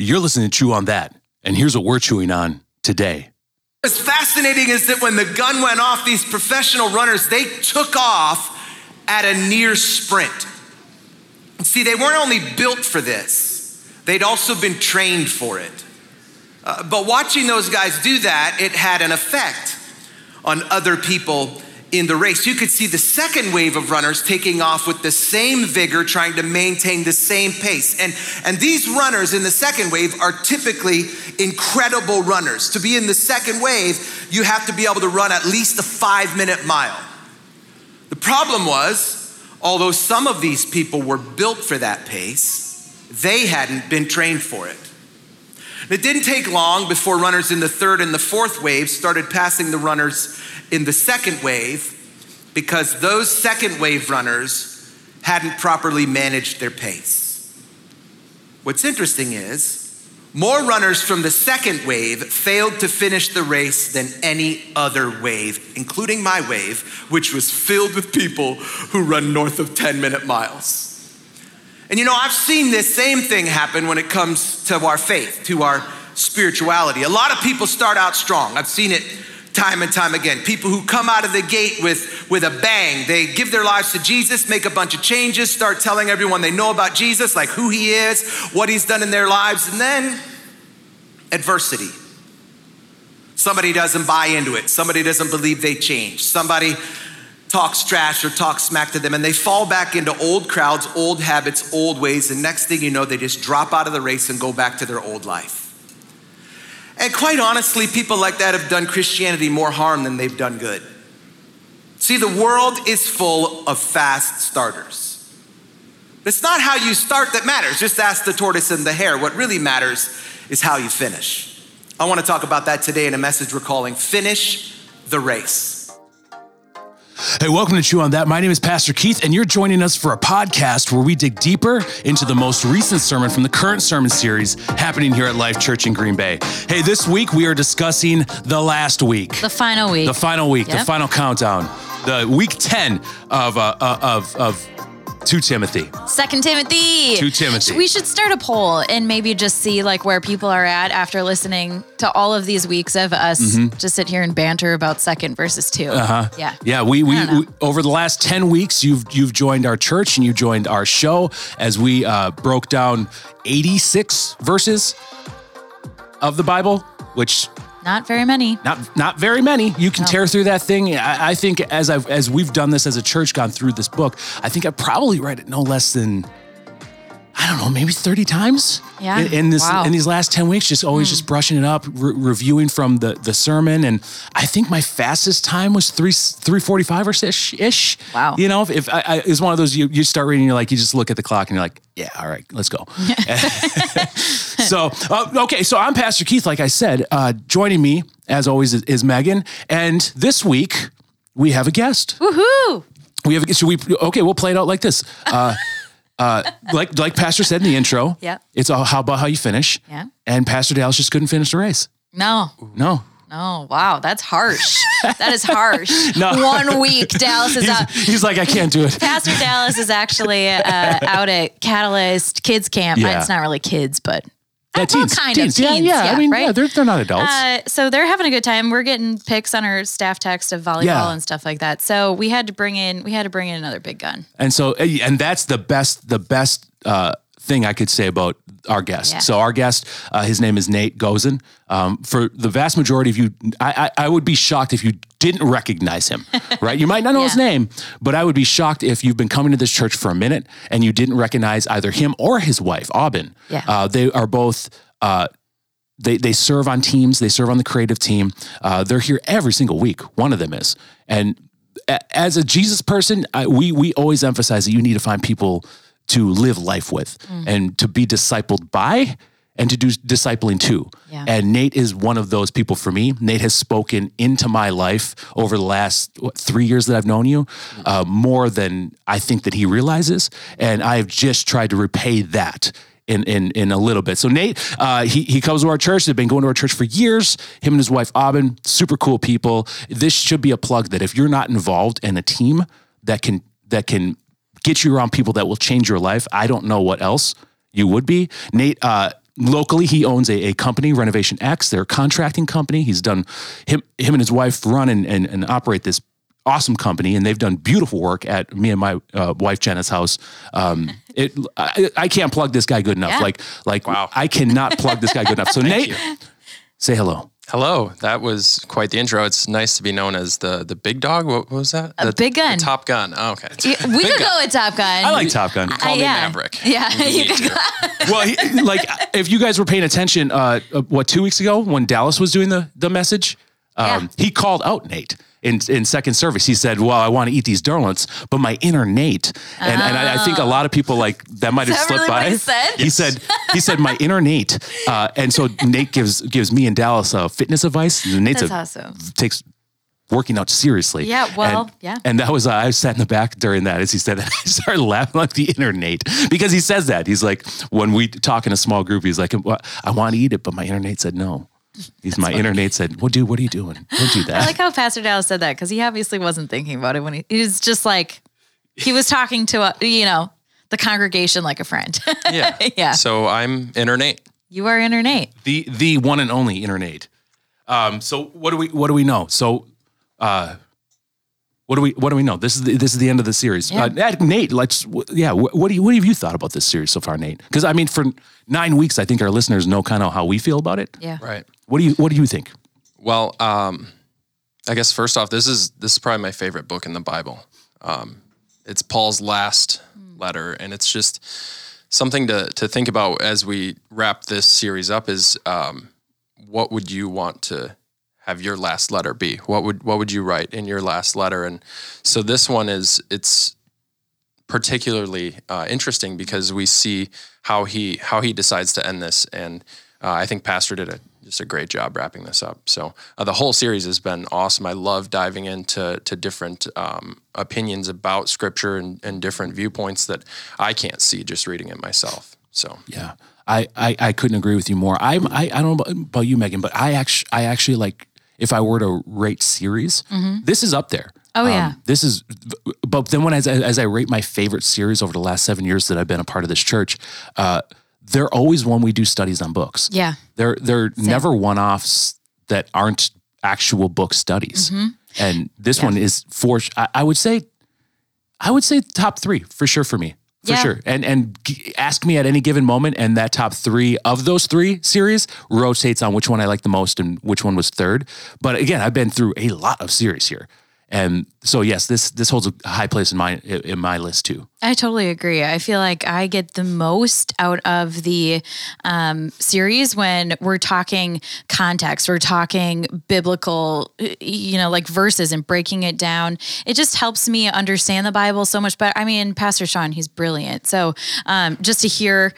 You're listening to Chew on That. And here's what we're chewing on today. What's fascinating is that when the gun went off, these professional runners, they took off at a near sprint. See, they weren't only built for this, they'd also been trained for it. Uh, but watching those guys do that, it had an effect on other people in the race. You could see the second wave of runners taking off with the same vigor, trying to maintain the same pace. And, and these runners in the second wave are typically incredible runners. To be in the second wave, you have to be able to run at least a five minute mile. The problem was, although some of these people were built for that pace, they hadn't been trained for it. It didn't take long before runners in the third and the fourth wave started passing the runners in the second wave because those second wave runners hadn't properly managed their pace. What's interesting is more runners from the second wave failed to finish the race than any other wave, including my wave, which was filled with people who run north of 10 minute miles. And you know, I've seen this same thing happen when it comes to our faith, to our spirituality. A lot of people start out strong. I've seen it time and time again. People who come out of the gate with, with a bang, they give their lives to Jesus, make a bunch of changes, start telling everyone they know about Jesus, like who he is, what he's done in their lives, and then adversity. Somebody doesn't buy into it, somebody doesn't believe they changed, somebody talks trash or talks smack to them, and they fall back into old crowds, old habits, old ways, and next thing you know, they just drop out of the race and go back to their old life. And quite honestly, people like that have done Christianity more harm than they've done good. See, the world is full of fast starters. It's not how you start that matters. Just ask the tortoise and the hare. What really matters is how you finish. I want to talk about that today in a message we're calling Finish the Race. Hey, welcome to Chew on That. My name is Pastor Keith, and you're joining us for a podcast where we dig deeper into the most recent sermon from the current sermon series happening here at Life Church in Green Bay. Hey, this week we are discussing the last week, The final week. the final week, the final countdown, the week 10 of, uh, uh, of, of 2 Timothy. Second Timothy. To Timothy. We should start a poll and maybe just see like where people are at after listening to all of these weeks of us just sit here and banter about second versus 2 Uh-huh. Yeah. Yeah, we, we, I don't know. we over the last 10 weeks you've you've joined our church and you joined our show as we uh, broke down 86 verses of the Bible, which Not very many. not not very many. You can tear through that thing. I, I think as I've as we've done this as a church, gone through this book, I think I probably read it no less than I don't know, maybe thirty times. Yeah. In, in this Wow. In these last ten weeks, just always just brushing it up, re- reviewing from the the sermon, and I think my fastest time was three three forty five or ish ish. Wow. You know, if, if I, I it's one of those you you start reading, you're like you just look at the clock and you're like, yeah, all right, let's go. so uh, okay, so I'm Pastor Keith. Like I said, uh, joining me as always is, is Megan, and this week we have a guest. Woohoo. We have. a- Should we? Okay, we'll play it out like this. Uh, uh, like like Pastor said in the intro. yeah, It's all how about how you finish. Yeah. And Pastor Dallas just couldn't finish the race. No. No. No. Wow. That's harsh. that is harsh. No. One week. Dallas is out. He's, he's like I can't do it. Pastor Dallas is actually uh, out at Catalyst Kids Camp. Yeah. It's not really kids, but Yeah, well, kind teens. of Yeah, teens. yeah. I mean, right? yeah, they're they're not adults. Uh, so they're having a good time. We're getting pics on our staff text of volleyball Yeah. and stuff like that. So we had to bring in we had to bring in another big gun. And so, and that's the best, the best uh, thing I could say about our guest. Yeah. So our guest, uh, his name is Nate Gozen. Um, for the vast majority of you, I, I, I would be shocked if you didn't recognize him, right? You might not know his name, but I would be shocked if you've been coming to this church for a minute and you didn't recognize either him or his wife, Aubin. Yeah. Uh, they are both, uh, they, they serve on teams. They serve on the creative team. Uh, they're here every single week. One of them is. And as a Jesus person, I, we we always emphasize that you need to find people to live life with and to be discipled by and to do discipling too. Yeah. And Nate is one of those people for me. Nate has spoken into my life over the last what, three years that I've known you, uh, more than I think that he realizes. And I've just tried to repay that in in in a little bit. So Nate, uh, he he comes to our church. They've been going to our church for years. Him and his wife Aubin, super cool people. This should be a plug that if you're not involved in a team that can that can get you around people that will change your life, I don't know what else you would be. Nate, uh, locally, he owns a, a company, Renovation X. They're a contracting company. He's done him him and his wife run and, and, and operate this awesome company, and they've done beautiful work at me and my uh, wife Jenna's house. Um, it I, I can't plug this guy good enough. Yeah. Like like wow. I cannot plug this guy good enough. So Nate, say hello. Hello, that was quite the intro. It's nice to be known as the the big dog. What, what was that? A the, big gun. The Top Gun. Oh, okay. Yeah, we could go with Top Gun. I like Top Gun. Call Uh, me yeah. Maverick. Yeah, you Me could well, he, like if you guys were paying attention, uh, uh, what two weeks ago when Dallas was doing the the message, um, Yeah. he called out Nate in in second service. He said, "Well, I want to eat these donuts, but my inner Nate," and and I, I think a lot of people like that might have slipped really by. he said? He said he said my inner Nate, uh, and so Nate gives gives me and Dallas uh, fitness advice. Nate's That's a, awesome. takes working out seriously. Yeah, well, And- yeah. And that was uh, I sat in the back during that as he said that. I started laughing like the inner Nate because he says that he's like when we talk in a small group, he's like, "Well, I want to eat it, but my inner Nate said no. He's my inner Nate said, "Well, dude, what are you doing? Don't do that." I like how Pastor Dallas said that because he obviously wasn't thinking about it when he, he was just like, he was talking to, a, you know, the congregation like a friend. Yeah. Yeah. So I'm inner Nate. you are inner Nate. the the one and only inner Nate. Um, so what do we what do we know? So uh, what do we what do we know? This is the, this is the end of the series. Yeah. Uh, Nate, let's yeah. What, what do you what have you thought about this series so far, Nate? Because I mean, for nine weeks, I think our listeners know kind of how we feel about it. Yeah. Right. What do you what do you think? Well, um, I guess first off, this is this is probably my favorite book in the Bible. Um, it's Paul's last letter, and it's just something to to think about as we wrap this series up. Is um, what would you want to have your last letter be? What would what would you write in your last letter? And so this one is it's particularly uh, interesting because we see how he how he decides to end this, and uh, I think Pastor did a just a great job wrapping this up. So uh, the whole series has been awesome. I love diving into to different um, opinions about Scripture and, and different viewpoints that I can't see just reading it myself. So Yeah, I, I, I couldn't agree with you more. I'm I, I don't know about, you, Megan, but I actually I actually like if I were to rate series, this is up there. Oh, Um, yeah. this is. But then when as I, as I rate my favorite series over the last seven years that I've been a part of this church, uh, they're always one we do studies on books. Yeah. they're they're never one offs that aren't actual book studies. Mm-hmm. And this one is for I, I would say I would say top three for sure for me. For Yeah. sure. And and g- ask me at any given moment, and that top three of those three series rotates on which one I like the most and which one was third. But again, I've been through a lot of series here. And so yes, this this holds a high place in my in my list too. I totally agree. I feel like I get the most out of the um, series when we're talking context, we're talking biblical, you know, like verses and breaking it down. It just helps me understand the Bible so much better. I mean, Pastor Sean, he's brilliant. So um, just to hear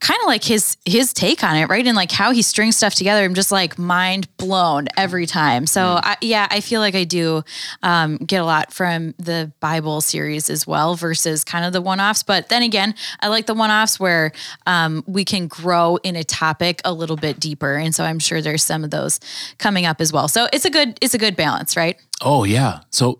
kind of like his his take on it, right? And like how he strings stuff together. I'm just like mind blown every time. So I, yeah, I feel like I do um, get a lot from the Bible series as well versus kind of the one offs. But then again, I like the one offs where um, we can grow in a topic a little bit deeper. And so I'm sure there's some of those coming up as well. So it's a good it's a good balance, right? Oh yeah. So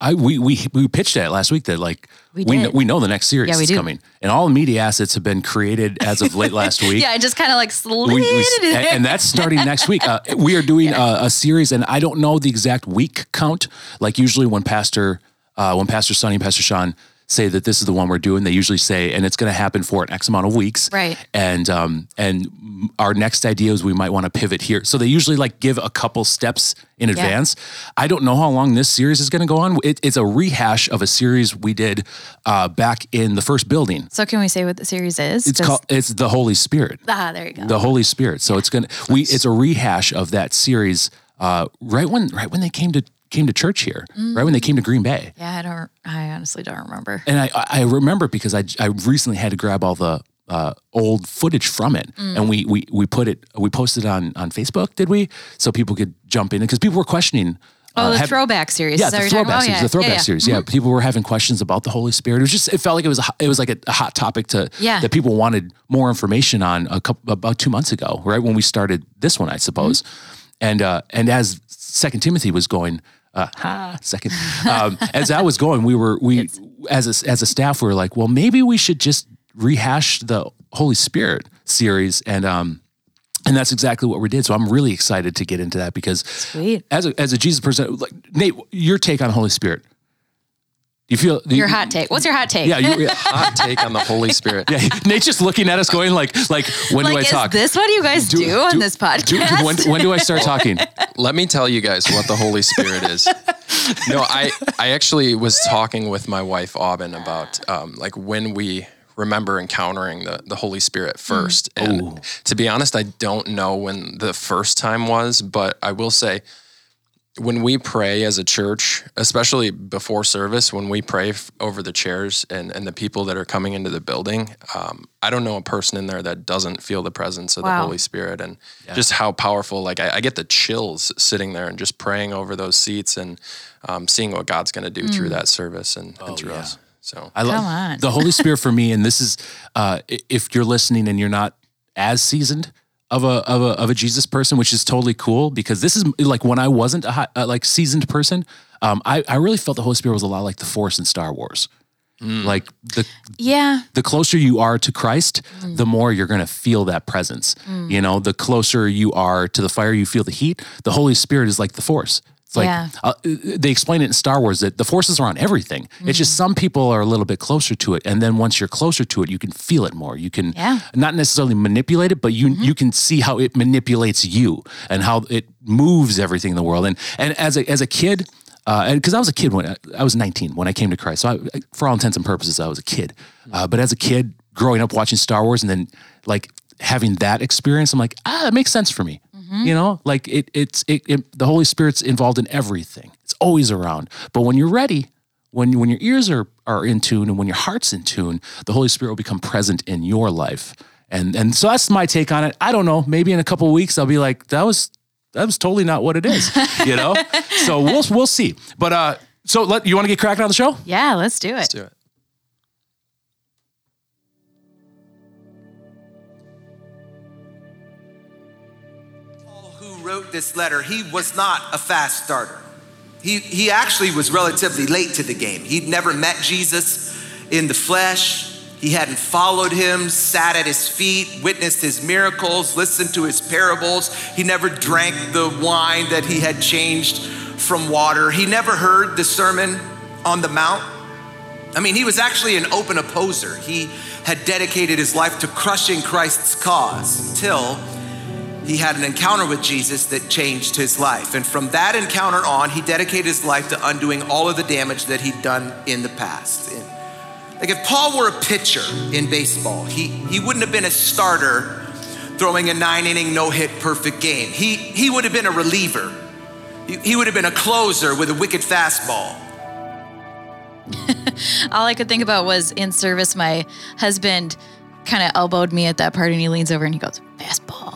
I we we we pitched that last week that like we We know, we know the next series Yeah, is do. coming, and all the media assets have been created as of late last week. Yeah, I just kind of like slid We- we- and, and that's starting next week. Uh, we are doing a, a series, and I don't know the exact week count. Like usually, when Pastor, uh, when Pastor Sonny and Pastor Sean say that this is the one we're doing, they usually say, and it's going to happen for an X amount of weeks. Right. And um, and our next idea is we might want to pivot here. So they usually like give a couple steps in advance. I don't know how long this series is going to go on. It, it's a rehash of a series we did uh, back in the first building. so can we say what the series is? It's called it's the Holy Spirit ah, there you go. the Holy Spirit. So it's gonna we it's a rehash of that series uh, right when right when they came to came to church here, right when they came to Green Bay. yeah, I don't. I honestly don't remember. And I I remember because I I recently had to grab all the uh, old footage from it, and we we we put it we posted it on on Facebook. Did we? So people could jump in because people were questioning. Oh, uh, the have- throwback series. yeah, the what you're talking throwback series. Oh, The throwback yeah, yeah. series. Yeah, people were having questions about the Holy Spirit. It was just it felt like it was a, hot- it was like a, a hot topic to Yeah. that people wanted more information on a couple about two months ago, right when we started this one, I suppose. And uh, and as Second Timothy was going, uh, ha, second, um, as that was going, we were we as a as a staff we were like, well, maybe we should just rehash the Holy Spirit series, and um, and that's exactly what we did. So I'm really excited to get into that because Sweet. as a as a Jesus person, like Nate, your take on Holy Spirit. You feel do you- Your hot take. What's your hot take? Yeah, you, yeah, Hot take on the Holy Spirit. yeah. Nate's just looking at us, going like, like when like, do I is talk? this what you guys do, on this do- podcast? when, when do I start talking? Let me tell you guys what the Holy Spirit is. No, I I actually was talking with my wife Aubin about um, like when we remember encountering the the Holy Spirit first. And to be honest, I don't know when the first time was, but I will say when we pray as a church, especially before service, when we pray f- over the chairs and, and the people that are coming into the building, um, I don't know a person in there that doesn't feel the presence of Wow. the Holy Spirit and just how powerful. Like I, I get the chills sitting there and just praying over those seats and um, seeing what God's going to do through that service and, and through us. So I love the Holy Spirit for me, and this is uh, if you're listening and you're not as seasoned of a of a of a Jesus person, which is totally cool because this is like when I wasn't a, hi- a like seasoned person, um, I I really felt the Holy Spirit was a lot like the Force in Star Wars. Mm. Like the yeah. the closer you are to Christ, mm. the more you're going to feel that presence. Mm. You know, the closer you are to the fire, you feel the heat. The Holy Spirit is like the force. It's like Yeah. uh, they explain it in Star Wars that the forces are on everything. It's just some people are a little bit closer to it, and then once you're closer to it, you can feel it more. You can Yeah. not necessarily manipulate it, but you you can see how it manipulates you and how it moves everything in the world. And and as a as a kid, uh, because I was a kid when I, I was 19 when I came to Christ, so I, for all intents and purposes, I was a kid. Uh, but as a kid, growing up watching Star Wars, and then like having that experience, I'm like, ah, it makes sense for me. You know, like it, it's it, it. The Holy Spirit's involved in everything. It's always around. But when you're ready, when when your ears are are in tune, and when your heart's in tune, the Holy Spirit will become present in your life. And and so that's my take on it. I don't know. Maybe in a couple of weeks, I'll be like, that was that was totally not what it is. You know. so we'll we'll see. But uh, so let you want to get cracking on the show? Yeah, let's do it. let's do it. Wrote this letter, he was not a fast starter. He, he actually was relatively late to the game. He'd never met Jesus in the flesh. He hadn't followed him, sat at his feet, witnessed his miracles, listened to his parables. He never drank the wine that he had changed from water. He never heard the Sermon on the Mount. I mean, he was actually an open opposer. He had dedicated his life to crushing Christ's cause until he had an encounter with Jesus that changed his life. And from that encounter on, he dedicated his life to undoing all of the damage that he'd done in the past. Like if Paul were a pitcher in baseball, he, he wouldn't have been a starter throwing a nine inning, no hit, perfect game. He, he would have been a reliever. He, he would have been a closer with a wicked fastball. All I could think about was in service, my husband kind of elbowed me at that part and he leans over and he goes, fastball.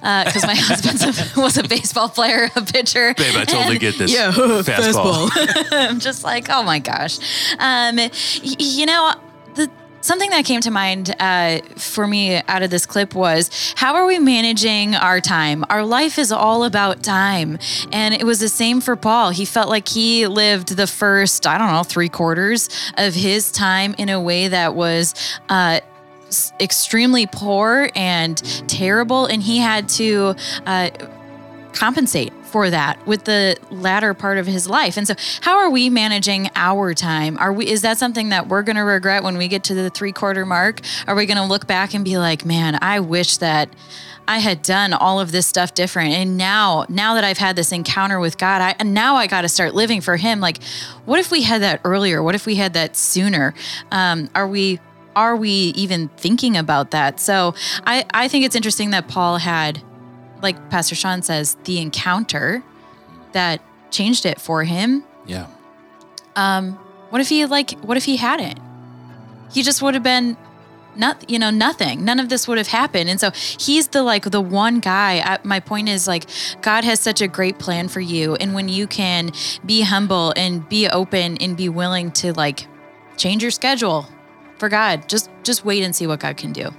Because my husband was a baseball player, a pitcher. Babe, I totally And- get this. Yeah, Fastball. I'm just like, oh my gosh. Um, y- you know, the something that came to mind uh, for me out of this clip was how are we managing our time? Our life is all about time, and it was the same for Paul. He felt like he lived the first, I don't know, three quarters of his time in a way that was. Uh, s- extremely poor and terrible and he had to uh, compensate for that with the latter part of his life. And so how are we managing our time? Are we is that something that we're going to regret when we get to the 3 quarter mark? Are we going to look back and be like, "Man, I wish that I had done all of this stuff different. And now, now that I've had this encounter with God, I and now I got to start living for Him. Like, what if we had that earlier? What if we had that sooner? Um, are we are we even thinking about that? So I I think it's interesting that Paul had, like Pastor Sean says, the encounter that changed it for him. Yeah. Um, What if he like? What if he hadn't? He just would have been not you know nothing none of this would have happened and so he's the like the one guy I, my point is like god has such a great plan for you and when you can be humble and be open and be willing to like change your schedule for god just just wait and see what god can do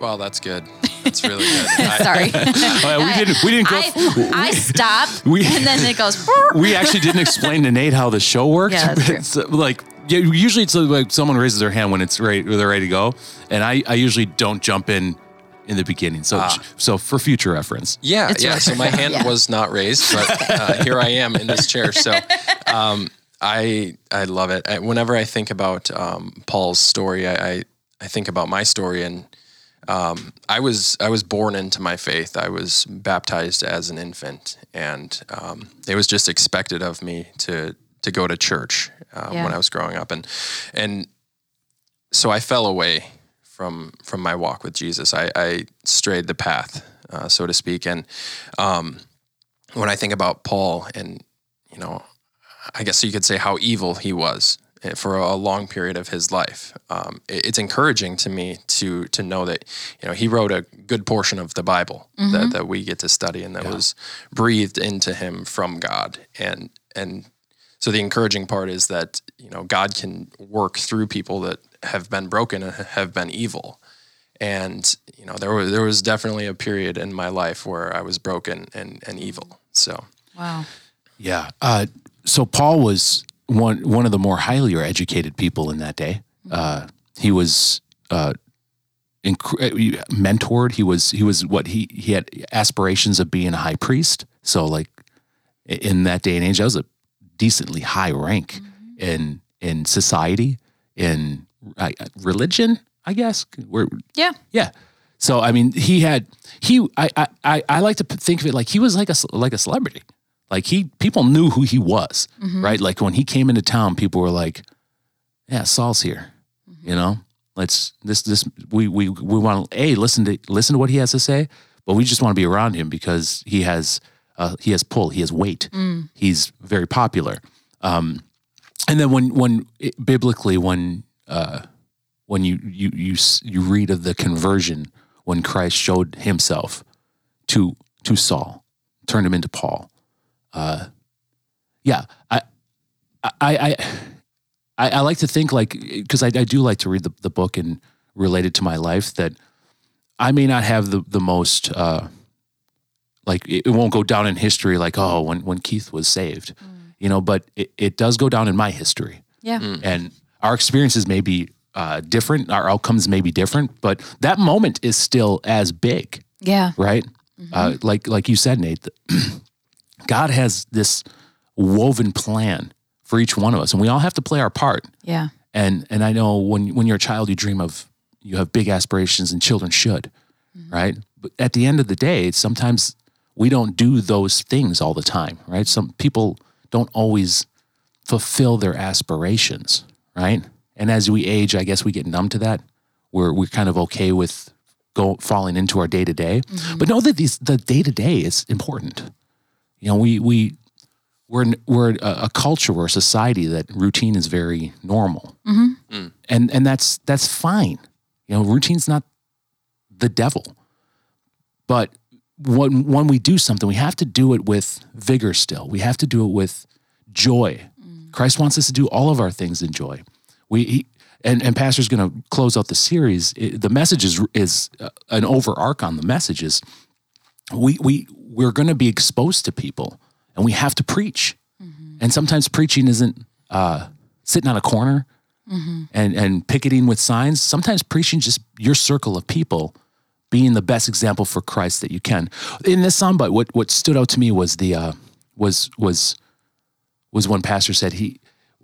Well, that's good. That's really good. Sorry we didn't. We didn't go. I, I stop We- and then it goes we actually didn't explain to Nate how the show works. Yeah, that's true. Like Yeah, usually it's like someone raises their hand when it's ready, they're ready to go, and I, I usually don't jump in in the beginning. So, so for future reference, Yeah, It's yeah. right. So my hand Yeah. was not raised, but uh, here I am in this chair. So um, I I love it. I, whenever I think about um, Paul's story, I, I I think about my story, and um, I was I was born into my faith. I was baptized as an infant, and um, it was just expected of me to to go to church uh, Yeah. when I was growing up, and and so I fell away from from my walk with Jesus. I, I strayed the path, uh, so to speak. And um, when I think about Paul, and you know, I guess you could say how evil he was eh, for a long period of his life. Um, it- it's encouraging to me to to know that you know he wrote a good portion of the Bible that, that we get to study, and that was breathed into him from God. And and so the encouraging part is that you know God can work through people that have been broken and have been evil. And you know there was there was definitely a period in my life where I was broken and and evil. So Wow. Yeah. Uh, so Paul was one one of the more highly educated people in that day. Uh, he was uh, inc- uh, mentored. He was he was what he he had aspirations of being a high priest. So like in that day and age, that was a decently high rank in in society in uh, religion. I guess where Yeah. yeah. So I mean, he had he. I I I, I like to think of it like he was like a like a celebrity. Like he, people knew who he was, right? Like when he came into town, people were like, "Yeah, Saul's here." You know, let's this this we we we want to a listen to listen to what he has to say, but we just want to be around him because he has uh, he has pull, he has weight, he's very popular. Um, and then when when it, biblically when uh, when you you you you read of the conversion when Christ showed himself to to Saul, turned him into Paul. Uh, yeah, I I I I, I like to think like because I, I do like to read the, the book and relate it to my life that I may not have the the most uh, like it, it won't go down in history like oh when when Keith was saved, you know, but it, it does go down in my history Yeah. and our experiences may be uh, different, our outcomes may be different, but that moment is still as big, Yeah. right? Uh, like like you said, Nate, God has this woven plan for each one of us, and we all have to play our part. Yeah. And and I know when when you're a child, you dream of you have big aspirations, and children should, mm-hmm. right? But at the end of the day, sometimes we don't do those things all the time, right? Some people don't always fulfill their aspirations, right? And as we age, I guess we get numb to that. We're we're kind of okay with go falling into our day to day, but know that these the day to day is important. You know, we we we're we're a, a culture, we're a society that routine is very normal, mm-hmm. mm. and and that's that's fine. You know, routine's not the devil, but when when we do something, we have to do it with vigor. Still, we have to do it with joy. Mm. Christ wants us to do all of our things in joy. We he, and and Pastor's going to close out the series. It- the message is is uh, an over arc on the message is we we we're going to be exposed to people, and we have to preach. And sometimes preaching isn't uh, sitting on a corner and and picketing with signs. Sometimes preaching just your circle of people being the best example for Christ that you can. In this soundbite, what what stood out to me was the uh, was was was when Pastor said he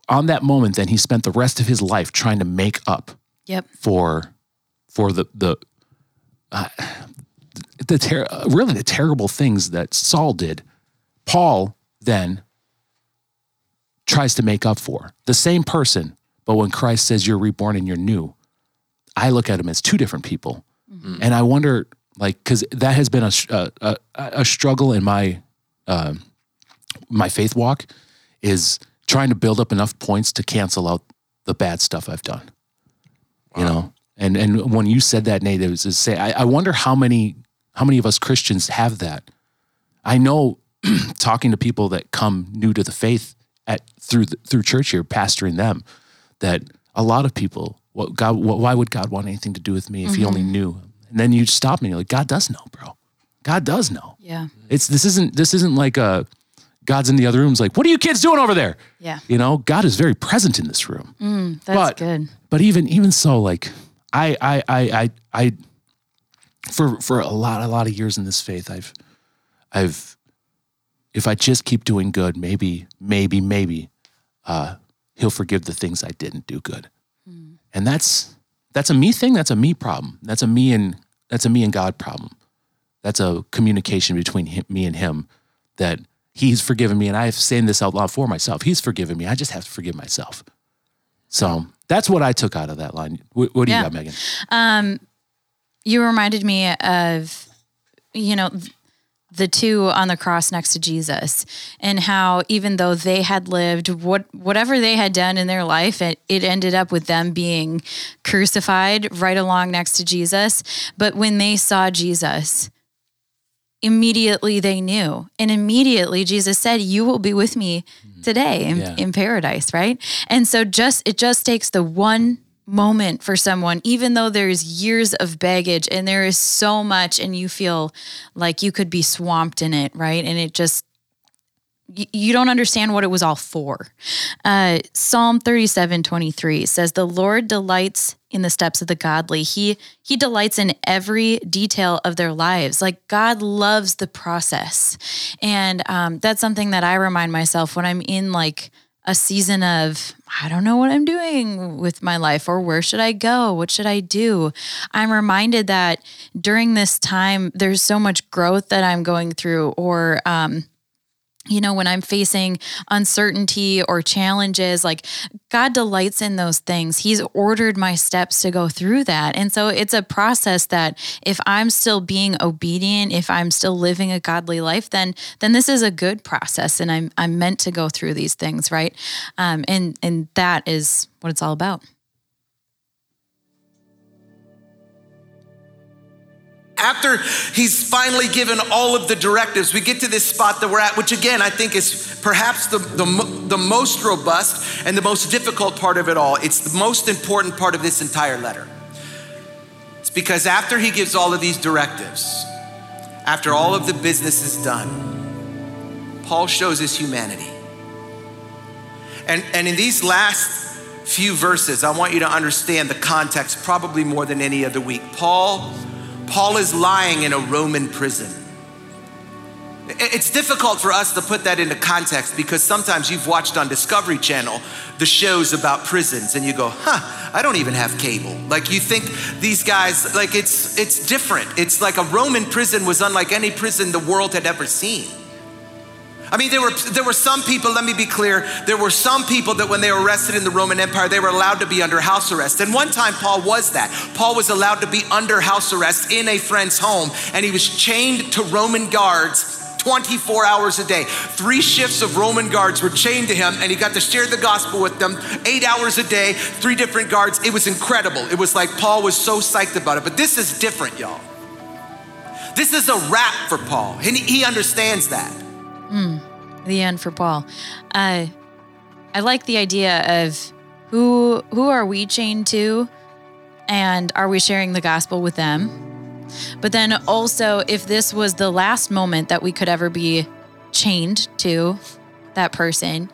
on that moment. Then he spent the rest of his life trying to make up Yep. for for the the uh, the ter- really the terrible things that Saul did. Paul then tries to make up for. The same person, but when Christ says you're reborn and you're new, I look at him as two different people, and I wonder like because that has been a a, a, a struggle in my um, my faith walk is trying to build up enough points to cancel out the bad stuff I've done. You know? And and when you said that nate it was to say I, I wonder how many how many of us christians have that i know talking to people that come new to the faith at through the, through church here pastoring them that a lot of people what god what, why would god want anything to do with me if he only mm-hmm. knew and then you stop me you're like god does know bro god does know Yeah. it's this isn't this isn't like a God's in the other rooms, like, what are you kids doing over there? Yeah. You know, God is very present in this room. Mm, that's but, good. But even even so, like I I I I I for for a lot a lot of years in this faith, I've I've if I just keep doing good, maybe maybe maybe uh, He'll forgive the things I didn't do good, and that's that's a me thing. That's a me problem. That's a me and that's a me and God problem. That's a communication between him, me and Him that He's forgiven me, and I've saying this out loud for myself. He's forgiven me. I just have to forgive myself. So that's what I took out of that line. What, what do Yeah. you got, Megan? You reminded me of, you know, the two on the cross next to Jesus and how even though they had lived what whatever they had done in their life it, it ended up with them being crucified right along next to Jesus. But when they saw Jesus immediately they knew and immediately Jesus said you will be with me mm-hmm. today in, Yeah. in paradise right? And so just it just takes the one moment for someone even though there's years of baggage and there is so much and you feel like you could be swamped in it right and it just you don't understand what it was all for. Uh, Psalm 37, 23 says, The Lord delights in the steps of the godly. He he delights in every detail of their lives. Like God loves the process. And um, that's something that I remind myself when I'm in like a season of I don't know what I'm doing with my life or where should I go? What should I do? I'm reminded that during this time there's so much growth that I'm going through or um you know, when I'm facing uncertainty or challenges, like God delights in those things. He's ordered my steps to go through that. And so it's a process that if I'm still being obedient, if I'm still living a godly life, then then this is a good process and I'm I'm meant to go through these things, right? Um, and and that is what it's all about. After he's finally given all of the directives, we get to this spot that we're at, which again, I think is perhaps the, the, the most robust and the most difficult part of it all. It's the most important part of this entire letter. It's because after he gives all of these directives, after all of the business is done, Paul shows his humanity. And, and in these last few verses, I want you to understand the context probably more than any other week. Paul, Paul is lying in a Roman prison. It's difficult for us to put that into context because sometimes you've watched on Discovery Channel the shows about prisons and you go, huh, I don't even have cable. Like you think these guys, like it's it's different. It's like a Roman prison was unlike any prison the world had ever seen. I mean, there were there were some people. Let me be clear. There were some people that, when they were arrested in the Roman Empire, they were allowed to be under house arrest. And one time, Paul was that. Paul was allowed to be under house arrest in a friend's home, and he was chained to Roman guards. 24 hours a day. Three shifts of Roman guards were chained to him, and he got to share the gospel with them eight hours a day, three different guards. It was incredible. It was like Paul was so psyched about it. But this is different, y'all. This is a wrap for Paul, and he he understands that. The end for Paul. Uh, I like the idea of who who are we chained to, and are we sharing the gospel with them? But then also, if this was the last moment that we could ever be chained to that person,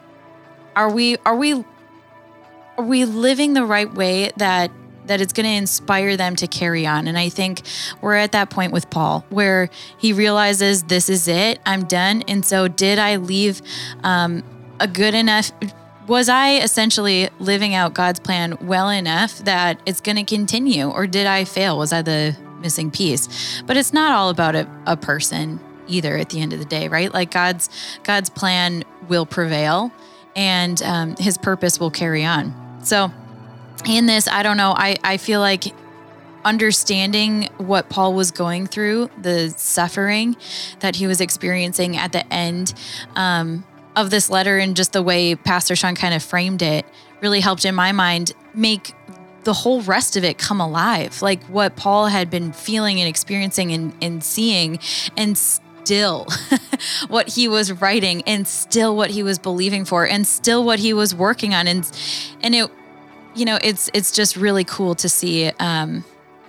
are we are we are we living the right way that that it's going to inspire them to carry on. And i think we're at that point with paul where he realizes this is it i'm done. And so did i leave um, a good enough was i essentially living out god's plan well enough that it's going to continue or did i fail? Was i the missing piece? But it's not all about a, a person either at the end of the day right? Like god's god's plan will prevail and um, his purpose will carry on. So in this, I don't know. I, I feel like understanding what Paul was going through, the suffering that he was experiencing at the end um, of this letter, and just the way Pastor Sean kind of framed it, really helped in my mind make the whole rest of it come alive. Like what Paul had been feeling and experiencing and, and seeing, and still what he was writing, and still what he was believing for, and still what he was working on. And and it you know it's it's just really cool to see um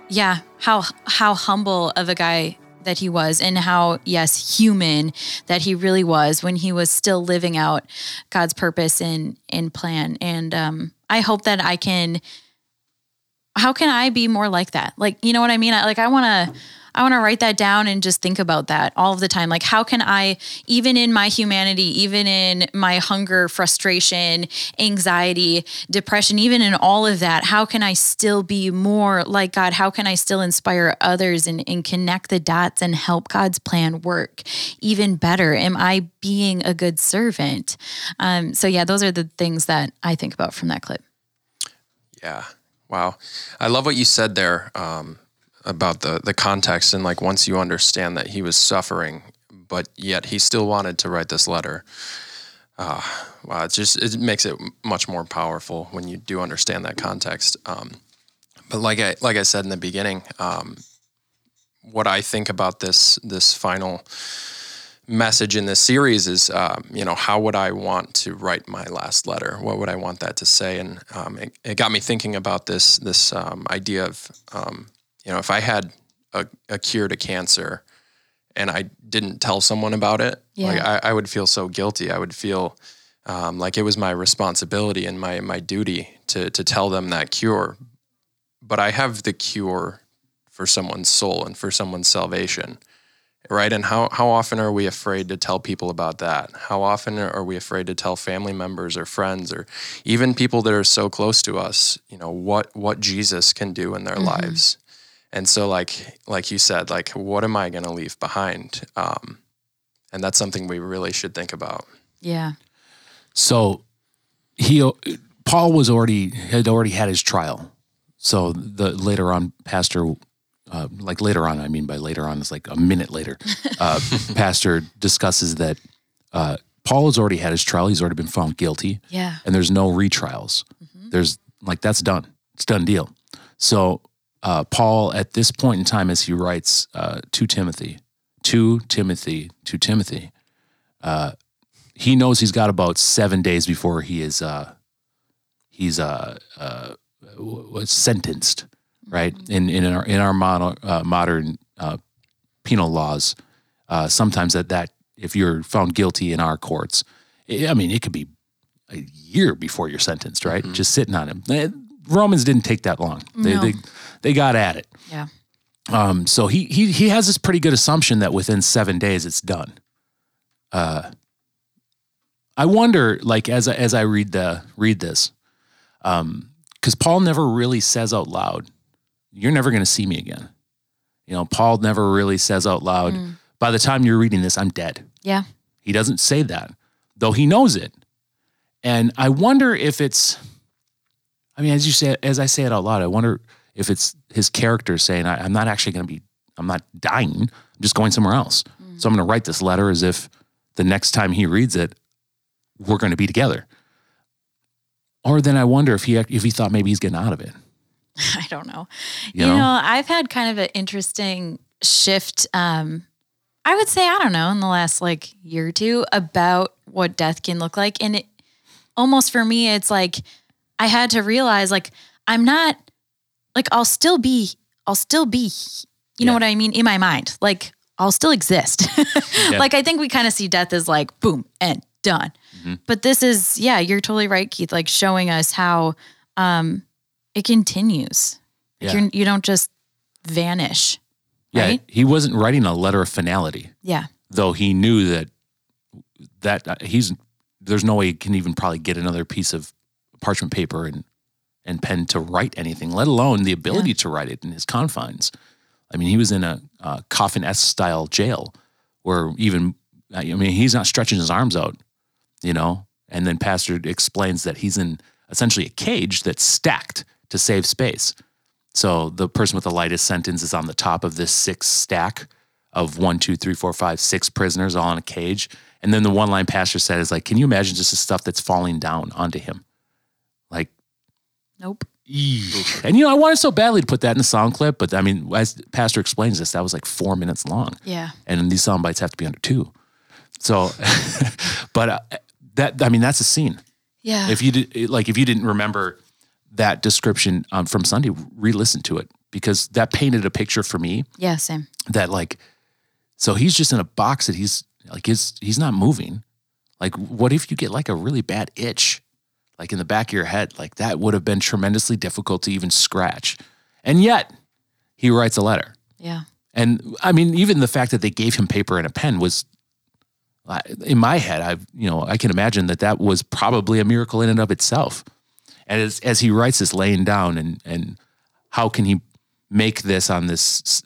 yeah how how humble of a guy that he was and how yes human that he really was when he was still living out god's purpose and plan. And um i hope that i can how can i be more like that? Like you know what i mean? I, like i want to I want to write that down and just think about that all of the time. Like, how can I, even in my humanity, even in my hunger, frustration, anxiety, depression, even in all of that, how can I still be more like God? How can I still inspire others and, and connect the dots and help God's plan work even better? Am I being a good servant? Um, so, yeah, those are the things that I think about from that clip. Yeah. Wow. I love what you said there. Um, about the the context and like once you understand that he was suffering, but yet he still wanted to write this letter. Uh, wow, it just it makes it much more powerful when you do understand that context. Um, but like I like I said in the beginning, um, what I think about this this final message in this series is, um, you know, how would I want to write my last letter? What would I want that to say? And um, it, it, got me thinking about this this um, idea of um, you know, if I had a, a cure to cancer and I didn't tell someone about it, yeah. like I, I, would feel so guilty. I would feel um, like it was my responsibility and my my duty to to tell them that cure. But I have the cure for someone's soul and for someone's salvation, right? And how how often are we afraid to tell people about that? How often are we afraid to tell family members or friends or even people that are so close to us? You know what what Jesus can do in their mm-hmm. lives and so like like you said like what am i going to leave behind? Um, and that's something we really should think about. Yeah. So he paul was already had already had his trial. So the later on pastor uh, like later on i mean by later on it's like a minute later uh, pastor discusses that uh, paul has already had his trial. He's already been found guilty. Yeah. And there's no retrials. Mm-hmm. there's like that's done. It's done deal. So uh, Paul, at this point in time, as he writes uh, to Timothy, to Timothy, to Timothy, uh, he knows he's got about seven days before he is uh, he's uh, uh, sentenced, right? In in our in our modern modern penal laws, sometimes that that if you're found guilty in our courts, I mean, it could be a year before you're sentenced, right? Mm-hmm. Just sitting on him. Romans didn't take that long. They, no. they they got at it. Yeah. Um, so he he he has this pretty good assumption that within seven days it's done. Uh, I wonder, like as I, as I read the read this, um, because Paul never really says out loud, "You're never going to see me again." You know, Paul never really says out loud, mm. "By the time you're reading this, I'm dead." Yeah. He doesn't say that, though he knows it. And I wonder if it's I mean, as you say, as I say it out loud, I wonder if it's his character saying, I, am not actually going to be, I'm not dying. I'm just going somewhere else. Mm. So I'm going to write this letter as if the next time he reads it, we're going to be together. Or then I wonder if he if he thought maybe he's getting out of it. I don't know. You, you know? know? I've had kind of an interesting shift. Um, I would say I don't know in the last like year or two about what death can look like, and it almost for me, it's like I had to realize like I'm not like I'll still be I'll still be you yeah. know what I mean in my mind. Like I'll still exist. Like I think we kind of see death as like boom and done. Mm-hmm. But this is yeah, you're totally right Keith like showing us how um it continues. Yeah. You're, you don't just vanish. Yeah, right? he wasn't writing a letter of finality. Yeah. Though he knew that that uh, he's there's no way he can even probably get another piece of parchment paper and and pen to write anything, let alone the ability yeah. to write it in his confines. I mean, he was in a uh, coffin S style jail where even I mean he's not stretching his arms out, you know. And then Pastor explains that he's in essentially a cage that's stacked to save space. So the person with the lightest sentence is on the top of this six stack of one, two, three, four, five, six prisoners all in a cage. And then the one line pastor said is like, can you imagine just the stuff that's falling down onto him? Nope. And you know, I wanted so badly to put that in the sound clip, but I mean, as Pastor explains this, that was like four minutes long. Yeah. And these sound bites have to be under two. So, but uh, that I mean, that's a scene. Yeah. If you did, like, if you didn't remember that description um, from Sunday, re-listen to it because that painted a picture for me. Yeah, same. That like So he's just in a box that he's like he's he's not moving. Like what if you get like a really bad itch like in the back of your head? Like that would have been tremendously difficult to even scratch. And yet he writes a letter. Yeah. And I mean, even the fact that they gave him paper and a pen was, in my head, I you know I can imagine that that was probably a miracle in and of itself. And as as he writes this, laying down, and and how can he make this on this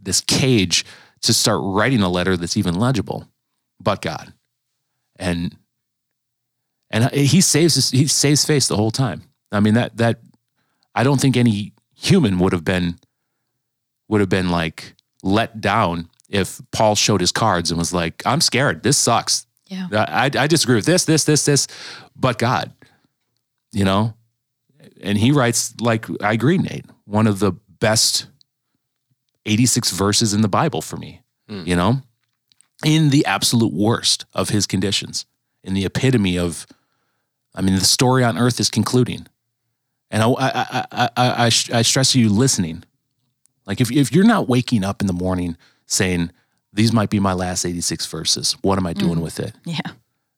this cage to start writing a letter that's even legible, but God, and and he saves his, he saves face the whole time. I mean that that I don't think any human would have been would have been like let down if Paul showed his cards and was like, I'm scared. This sucks. Yeah. I, I disagree with this, this, this, this, but God, you know? And he writes, like, I agree, Nate, one of the best 86 verses in the Bible for me, hmm. you know? In the absolute worst of his conditions, in the epitome of, I mean, the story on earth is concluding. And I, I, I, I, I, I stress you listening. Like if, if you're not waking up in the morning saying, these might be my last 86 verses, what am I doing mm. with it? Yeah.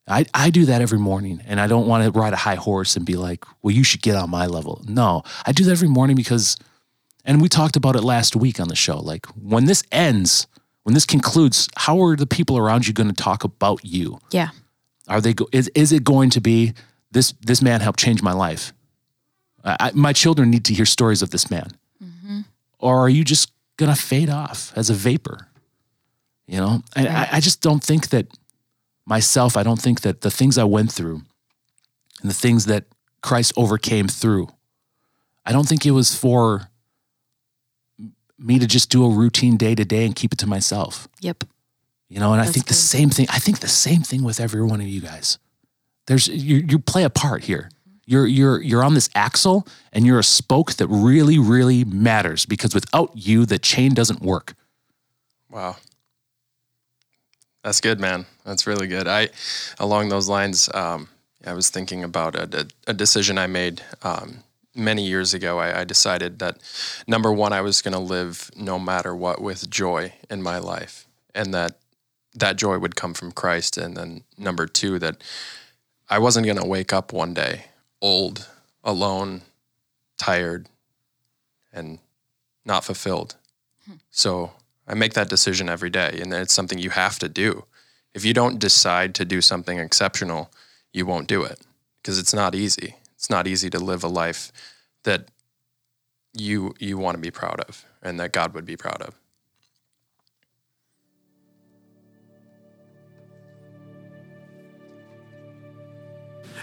I, I do that every morning and I don't want to ride a high horse and be like, well, you should get on my level. No, I do that every morning because, and we talked about it last week on the show. Like when this ends, when this concludes, how are the people around you going to talk about you? Yeah. Are they, go, is, is it going to be this, this man helped change my life? I, I- my children need to hear stories of this man. Mm-hmm. Or are you just to fade off as a vapor? You know, and I, I just don't think that myself, I don't think that the things I went through and the things that Christ overcame through, I don't think it was for me to just do a routine day to day and keep it to myself. Yep. You know, and I That's think the good. same thing. I think the same thing with every one of you guys. There's you you play a part here. You're you're you're on this axle and you're a spoke that really really matters because without you the chain doesn't work. Wow. That's good, man. That's really good. I, along those lines, um, I was thinking about a, a, decision I made um, many years ago. I, I decided that number one, I was going to live no matter what with joy in my life, and that that joy would come from Christ. And then number two, that I wasn't going to wake up one day old, alone, tired, and not fulfilled. Hmm. So I make that decision every day, and it's something you have to do. If you don't decide to do something exceptional, you won't do it because it's not easy. It's not easy to live a life that you you want to be proud of and that God would be proud of.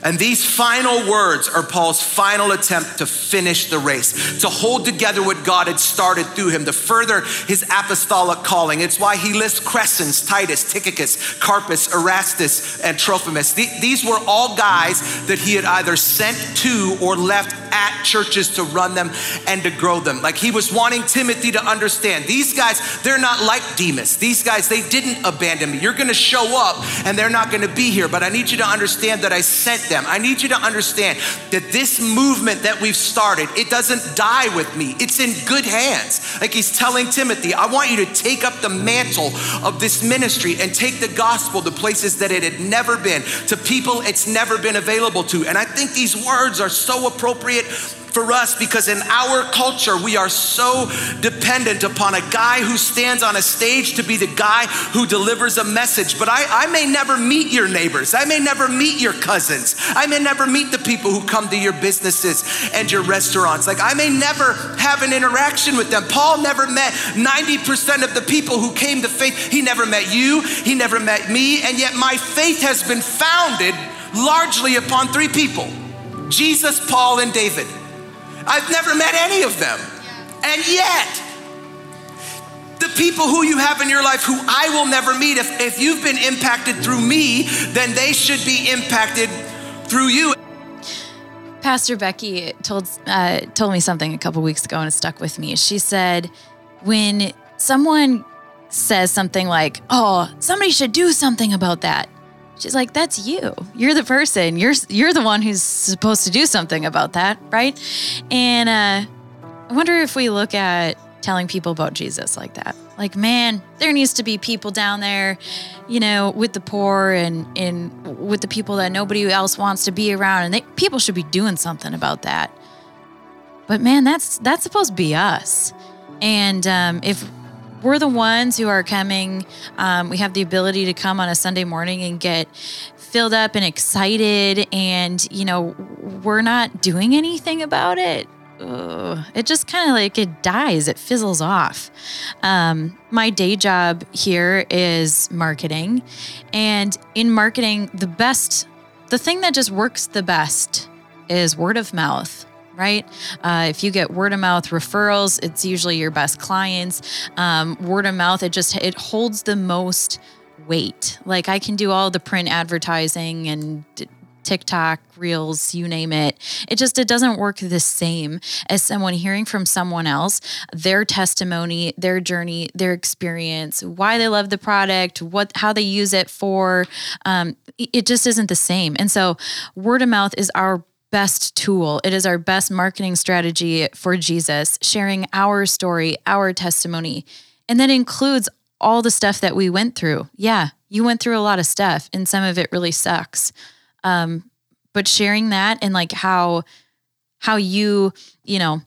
And these final words are Paul's final attempt to finish the race, to hold together what God had started through him, to further his apostolic calling. It's why he lists Crescens, Titus, Tychicus, Carpus, Erastus, and Trophimus. These were all guys that he had either sent to or left at churches to run them and to grow them. Like he was wanting Timothy to understand these guys, they're not like Demas. These guys, they didn't abandon me. You're going to show up and they're not going to be here, but I need you to understand that I sent them. I need you to understand that this movement that we've started, it doesn't die with me. It's in good hands. Like he's telling Timothy, I want you to take up the mantle of this ministry and take the gospel to places that it had never been, to people it's never been available to. And I think these words are so appropriate for us because in our culture, we are so dependent upon a guy who stands on a stage to be the guy who delivers a message. But I, I may never meet your neighbors. I may never meet your cousins. I may never meet the people who come to your businesses and your restaurants. Like, I may never have an interaction with them. Paul never met 90% of the people who came to faith. He never met you, he never met me, and yet my faith has been founded largely upon three people Jesus, Paul, and David. I've never met any of them. And yet, the people who you have in your life who I will never meet, if, if you've been impacted through me, then they should be impacted through you. Pastor Becky told uh, told me something a couple weeks ago and it stuck with me. She said, when someone says something like, "Oh, somebody should do something about that," she's like, "That's you. You're the person. You're you're the one who's supposed to do something about that, right?" And uh, I wonder if we look at telling people about Jesus like that. Like, man, there needs to be people down there, you know, with the poor and and with the people that nobody else wants to be around, and they, people should be doing something about that. But man, that's that's supposed to be us. And um, if we're the ones who are coming, um, we have the ability to come on a Sunday morning and get filled up and excited, and you know, we're not doing anything about it ugh, it just kind of like it dies, it fizzles off. Um, my day job here is marketing, and in marketing, the best, the thing that just works the best is word of mouth right? Uh, if you get word of mouth referrals, it's usually your best clients. Um, word of mouth, it just it holds the most weight. Like I can do all the print advertising and TikTok, Reels, you name it. It just it doesn't work the same as someone hearing from someone else, their testimony, their journey, their experience, why they love the product, what how they use it for. Um, it just isn't the same. And so word of mouth is our best tool. It is our best marketing strategy for Jesus, sharing our story, our testimony. And that includes all the stuff that we went through. Yeah, you went through a lot of stuff, and some of it really sucks. Um, but sharing that and like how how you you know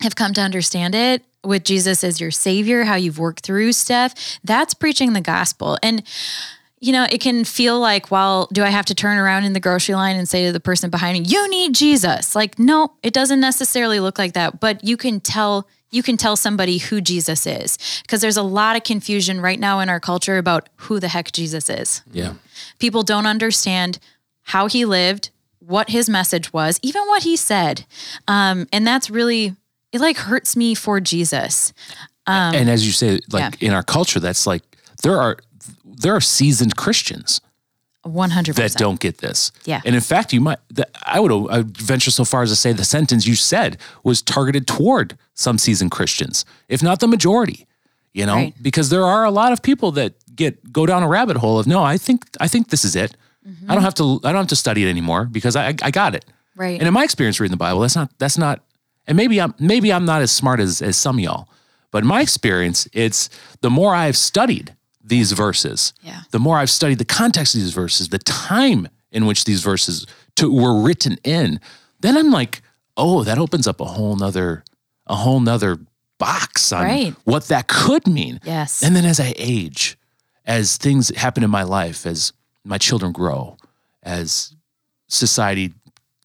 have come to understand it with Jesus as your savior, how you've worked through stuff, that's preaching the gospel. And you know, it can feel like, well, do I have to turn around in the grocery line and say to the person behind me, "You need Jesus"? Like, no, it doesn't necessarily look like that, but you can tell you can tell somebody who Jesus is because there's a lot of confusion right now in our culture about who the heck Jesus is. Yeah. People don't understand how he lived, what his message was, even what he said. Um, and that's really, it like hurts me for Jesus. Um, and as you say, like yeah. in our culture, that's like, there are, there are seasoned Christians 100 that don't get this. Yeah. And in fact, you might, I would I would venture so far as to say the sentence you said was targeted toward some seasoned Christians, if not the majority, you know, right. because there are a lot of people that get, go down a rabbit hole of, no, I think, I think this is it. Mm-hmm. I don't have to I don't have to study it anymore because I I got it. Right. And in my experience reading the Bible, that's not that's not and maybe I'm maybe I'm not as smart as as some y'all. But in my experience, it's the more I've studied these verses, yeah. the more I've studied the context of these verses, the time in which these verses to, were written in, then I'm like, oh, that opens up a whole nother a whole nother box on right. what that could mean. Yes. And then as I age, as things happen in my life, as my children grow as society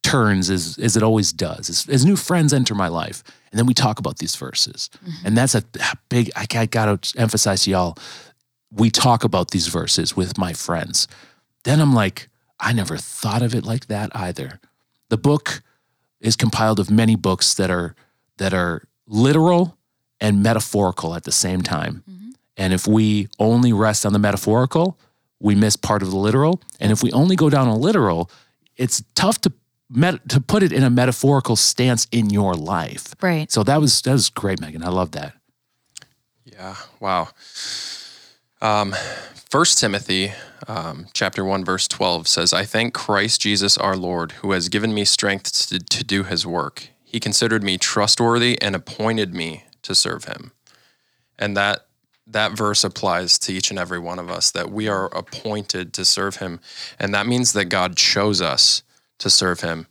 turns as, as it always does, as, as new friends enter my life. And then we talk about these verses. Mm-hmm. And that's a, big, I, I got to emphasize to y'all, we talk about these verses with my friends. Then I'm like, I never thought of it like that either. The book is compiled of many books that are that are literal and metaphorical at the same time. Mm-hmm. And if we only rest on the metaphorical, we miss part of the literal. And if we only go down a literal, it's tough to met, to put it in a metaphorical stance in your life. Right. So that was that was great, Megan. I love that. Yeah. Wow. Um, First Timothy, um, chapter one, verse twelve says, "I thank Christ Jesus our Lord, who has given me strength to, to do His work. He considered me trustworthy and appointed me to serve Him." And that that verse applies to each and every one of us that we are appointed to serve him and that means that god chose us to serve him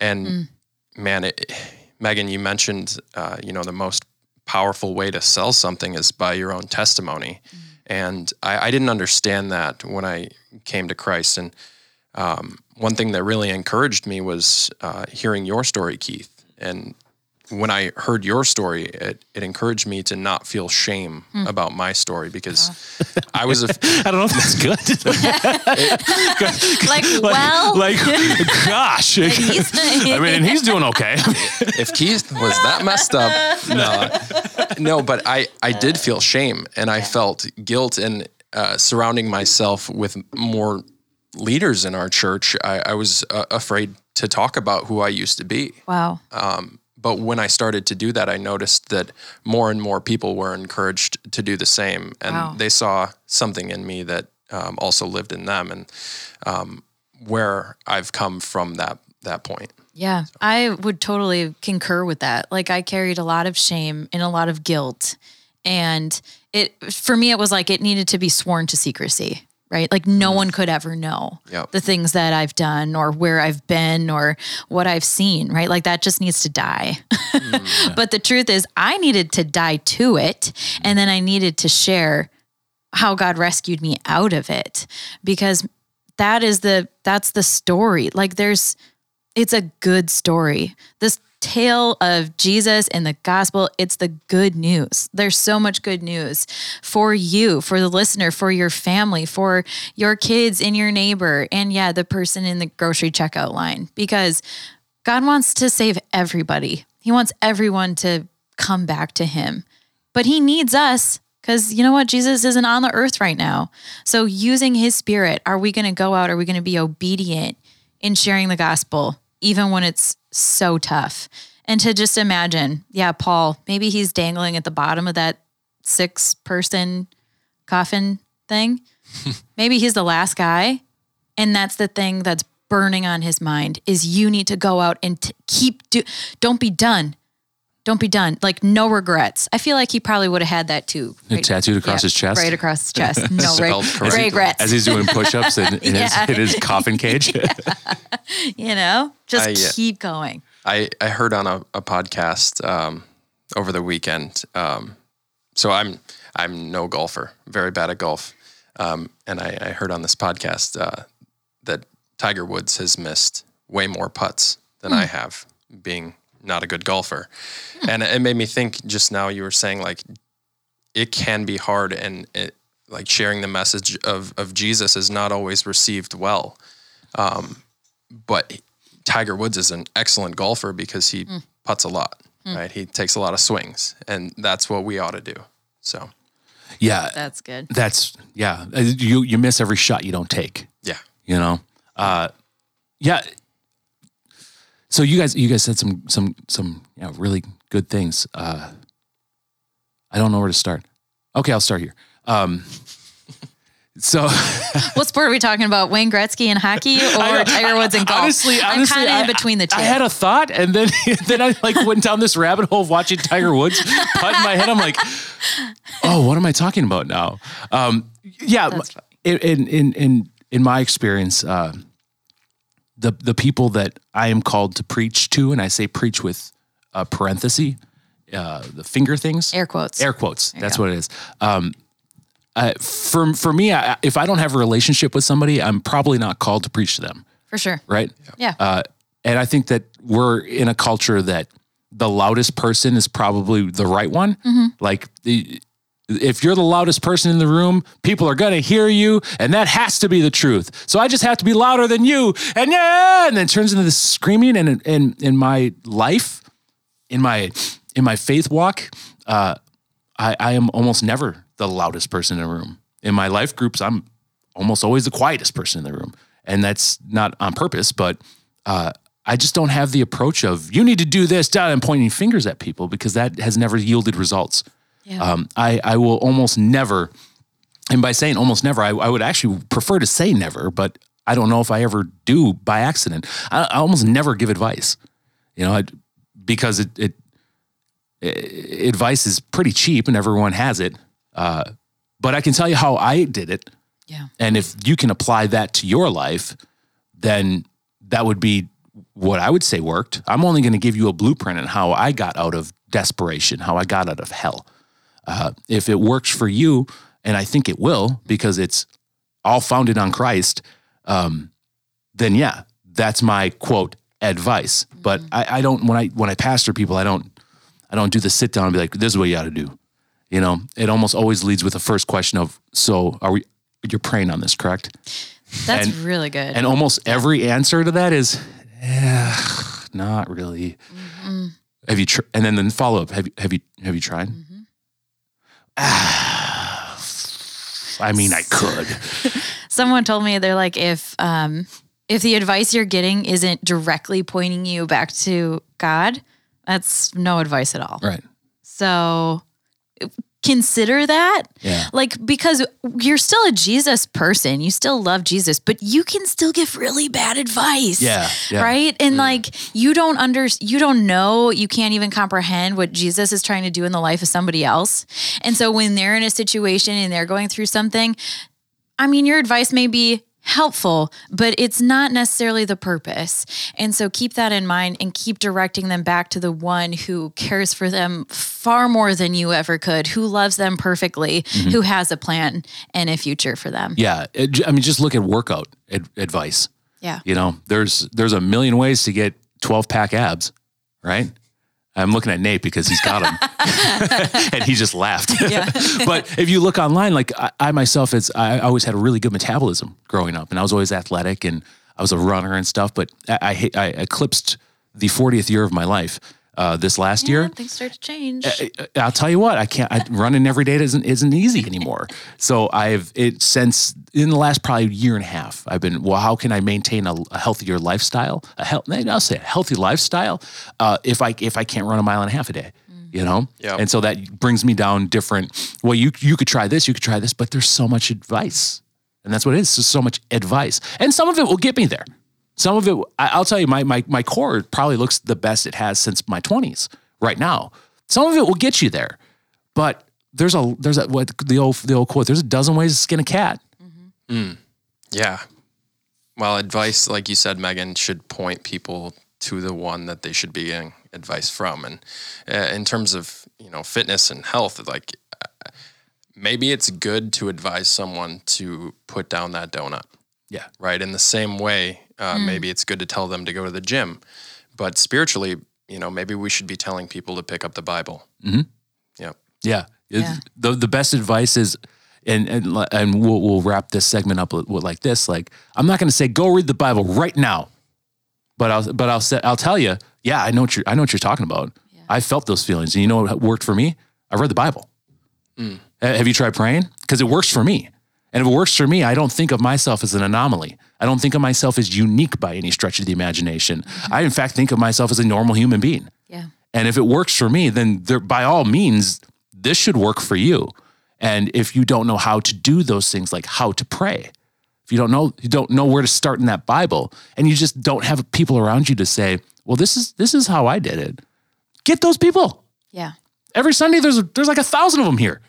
and mm. man it, megan you mentioned uh, you know the most powerful way to sell something is by your own testimony mm. And I, I, didn't understand that when i came to christ. And um, one thing that really encouraged me was uh, hearing your story keith and when I heard your story, it, it encouraged me to not feel shame mm. about my story because uh. I was a. I don't know if that's good. like, well, like, gosh, I mean, and he's doing okay. if Keith was that messed up, no, no, but I I did feel shame and I felt guilt and uh, surrounding myself with more leaders in our church. I, I was uh, afraid to talk about who I used to be. Wow. Um, but when I started to do that, I noticed that more and more people were encouraged to do the same, and wow. they saw something in me that um, also lived in them, and um, where I've come from that that point. Yeah, I would totally concur with that. Like I carried a lot of shame and a lot of guilt and it for me it was like it needed to be sworn to secrecy, right? Like no mm-hmm. one could ever know Yep. the things that I've done or where I've been or what I've seen, right? Like that just needs to die. Mm-hmm. but the truth is I needed to die to it mm-hmm. and then I needed to share how God rescued me out of it because that is the that's the story. Like there's it's a good story. This tale of Jesus and the gospel, it's the good news. There's so much good news for you, for the listener, for your family, for your kids and your neighbor, and yeah, the person in the grocery checkout line because God wants to save everybody. He wants everyone to come back to him. But he needs us because you know what? Jesus isn't on the earth right now. So, using his spirit, are we going to go out? Are we going to be obedient in sharing the gospel, even when it's so tough? And to just imagine, yeah, Paul, maybe he's dangling at the bottom of that six person coffin thing. maybe he's the last guy. And that's the thing that's burning on his mind is you need to go out and t- keep do don't be done don't be done like no regrets i feel like he probably would have had that too tattooed across his chest? right across his chest no Spelled reg- correctly. regrets As he's doing push-ups in, in, Yeah. his, in his coffin cage. you know just I, uh, keep going I, I heard on a, a podcast um, over the weekend. Um, so I'm I'm no golfer, very bad at golf, um, and I, I heard on this podcast uh, that Tiger Woods has missed way more putts than I have, being not a good golfer, and it made me think. Just now, you were saying like it can be hard, and it like sharing the message of of Jesus is not always received well, um, but Tiger Woods is an excellent golfer because he puts a lot, right? He takes a lot of swings, and that's what we ought to do. So, yeah, that's good that's yeah. Uh, You you miss every shot you don't take. yeah, You know, uh, yeah. So you guys you guys said some some some yeah really good things. Uh, I don't know where to start. Okay, I'll start here. Um, so what sport are we talking about wayne gretzky in hockey or tiger woods in golf Honestly, i'm honestly, kind of I- in between the two I had a thought, and then then I like went down this rabbit hole of watching Tiger Woods putt in my head. I'm like, oh, what am I talking about now? Um, yeah, in in in in, in my experience, uh, the the people that I am called to preach to, and I say preach with a parenthesis, uh, the finger things, air quotes air quotes. That's what it is. Um, uh, for for me, I, if I don't have a relationship with somebody, I'm probably not called to preach to them for sure right? yeah Uh, and I think that we're in a culture that the loudest person is probably the right one. Like the, if you're the loudest person in the room, people are going to hear you, and that has to be the truth. So I just have to be louder than you, and yeah, and then turns into this screaming. And in in my life, in my in my faith walk, uh, I, I am almost never the loudest person in the room. In my life groups, I'm almost always the quietest person in the room, and that's not on purpose, but uh, I just don't have the approach of you need to do this, da, and pointing fingers at people because that has never yielded results. Yeah Um, I I will almost never, and by saying almost never, I, I would actually prefer to say never, but I don't know if I ever do by accident. I, I almost never give advice, you know, I, because it, it, it advice is pretty cheap and everyone has it. Uh, but I can tell you how I did it, yeah and if you can apply that to your life, then that would be what I would say worked. I'm only going to give you a blueprint on how I got out of desperation, how I got out of hell. Uh, if it works for you, and I think it will because it's all founded on Christ, um, then yeah, that's my quote advice. But I, I don't when I when I pastor people, I don't I don't do the sit down and be like, this is what you got to do. You know, it almost always leads with the first question of, so are we? You're praying on this, correct? that's and- really good And almost every answer to that is, yeah, not really. Have you? Tr- and then the follow up. Have you? Have you? Have you tried? Ah, I mean, I could. someone told me they're like if um if the advice you're getting isn't directly pointing you back to God, that's no advice at all. Right. So consider that. Yeah. Like, because you're still a Jesus person, you still love Jesus, but you can still give really bad advice. Yeah, yeah. Right. And mm-hmm. like, you don't under, you don't know, you can't even comprehend what Jesus is trying to do in the life of somebody else. And so when they're in a situation and they're going through something, I mean, your advice may be helpful, but it's not necessarily the purpose. And so keep that in mind and keep directing them back to the one who cares for them far more than you ever could, who loves them perfectly, mm-hmm. who has a plan and a future for them. Yeah, I mean, just look at workout ad- advice. Yeah. You know, there's there's a million ways to get 12 pack abs, right? I'm looking at Nate because he's got them, and he just laughed. but if you look online, like I, I myself, it's I always had a really good metabolism growing up, and I was always athletic, and I was a runner and stuff. But I I, I eclipsed the 40th year of my life uh, this last year. Things start to change. I'll tell you what, I can't. I, running every day isn't isn't easy anymore. So I've it since in the last probably year and a half. I've been well. How can I maintain a, a healthier lifestyle? A health, I'll say a healthy lifestyle. Uh, if I if I can't run a mile and a half a day, you know. Yeah. And so that brings me down different. Well, you you could try this, you could try this, but there's so much advice, and that's what it is. There's so much advice, and some of it will get me there. Some of it, I'll tell you, my my my core probably looks the best it has since my 20s right now. Some of it will get you there, but there's a there's a what the old the old quote. There's a dozen ways to skin a cat. Yeah. Well, advice, like you said, Megan, should point people to the one that they should be getting advice from. And uh, in terms of you know fitness and health, like uh, maybe it's good to advise someone to put down that donut. Yeah, right? In the same way, uh, maybe it's good to tell them to go to the gym, but spiritually, you know, maybe we should be telling people to pick up the Bible. Mm-hmm. Yep. yeah. Yeah. The the best advice is. And, and and we'll we'll wrap this segment up with, with like this. Like I'm not going to say go read the Bible right now, but I'll but I'll say I'll tell you. Yeah, I know what you're I know what you're talking about. I felt those feelings, and you know what worked for me? I read the Bible. Ha- Have you tried praying? Because it works for me. And if it works for me, I don't think of myself as an anomaly. I don't think of myself as unique by any stretch of the imagination. Mm-hmm. I, in fact, think of myself as a normal human being. yeah. And if it works for me, then there, by all means, this should work for you. And if you don't know how to do those things, like how to pray, if you don't know, you don't know where to start in that Bible, and you just don't have people around you to say, "Well, this is this is how I did it." Get those people Yeah. every Sunday there's there's like a thousand of them here,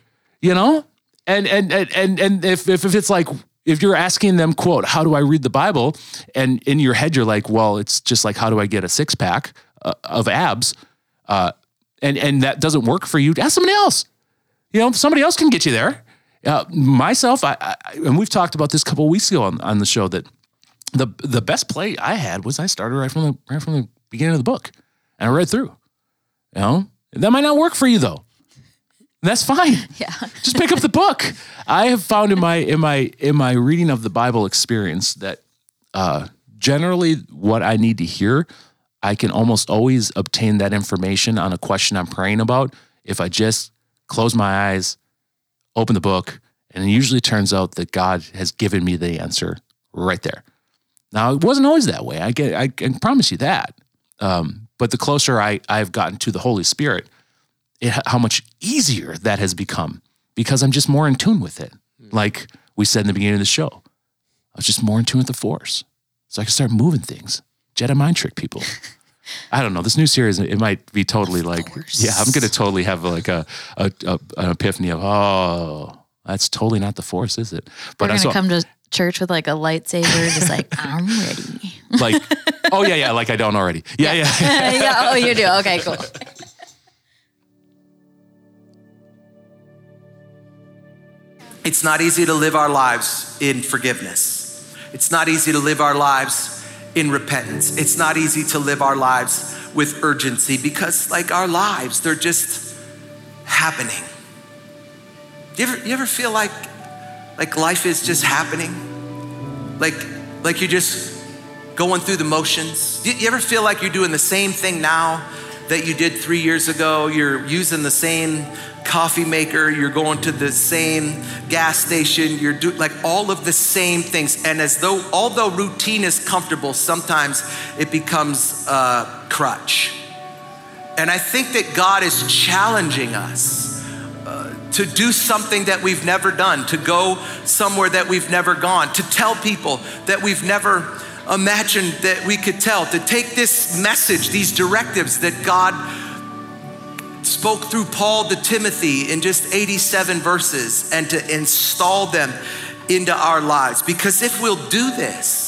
you know, and and and and, if, if if it's like if you're asking them quote how do I read the Bible, and in your head you're like well it's just like how do I get a six pack uh, of abs, uh, and and that doesn't work for you, ask somebody else. You know, somebody else can get you there. Uh, myself, I, I and we've talked about this a couple of weeks ago on, on the show that the the best play I had was I started right from the right from the beginning of the book, and I read through. You know, that might not work for you though. That's fine. Yeah. Just pick up the book. I have found in my in my in my reading of the Bible experience that uh, generally what I need to hear, I can almost always obtain that information on a question I'm praying about if I just close my eyes, open the book, and it usually turns out that God has given me the answer right there. Now it wasn't always that way. I get I can promise you that. Um, but the closer I I've gotten to the Holy Spirit, it, how much easier that has become because I'm just more in tune with it. Hmm. Like we said in the beginning of the show, I was just more in tune with the Force, so I can start moving things. Jedi mind trick people. I don't know. This new series, it might be totally like, yeah, I'm gonna totally have like a, a, a an epiphany of, oh, that's totally not the Force, is it? But We're I gonna come to church with like a lightsaber, just like I'm ready. like, oh yeah, yeah, like I don't already. Yeah, yeah. yeah. Oh, you do. Okay, cool. It's not easy to live our lives in forgiveness. It's not easy to live our lives in repentance. It's not easy to live our lives with urgency because, like, our lives, they're just happening. Do you ever, you ever feel like, like life is just happening? Like, like you're just going through the motions? You, you ever feel like you're doing the same thing now that you did three years ago? You're using the same coffee maker, you're going to the same gas station, you're doing like all of the same things. And as though, although routine is comfortable, sometimes it becomes a crutch. And I think that God is challenging us uh, to do something that we've never done, to go somewhere that we've never gone, to tell people that we've never imagined that we could tell, to take this message, these directives that God spoke through Paul to Timothy in just 87 verses and to install them into our lives. Because if we'll do this,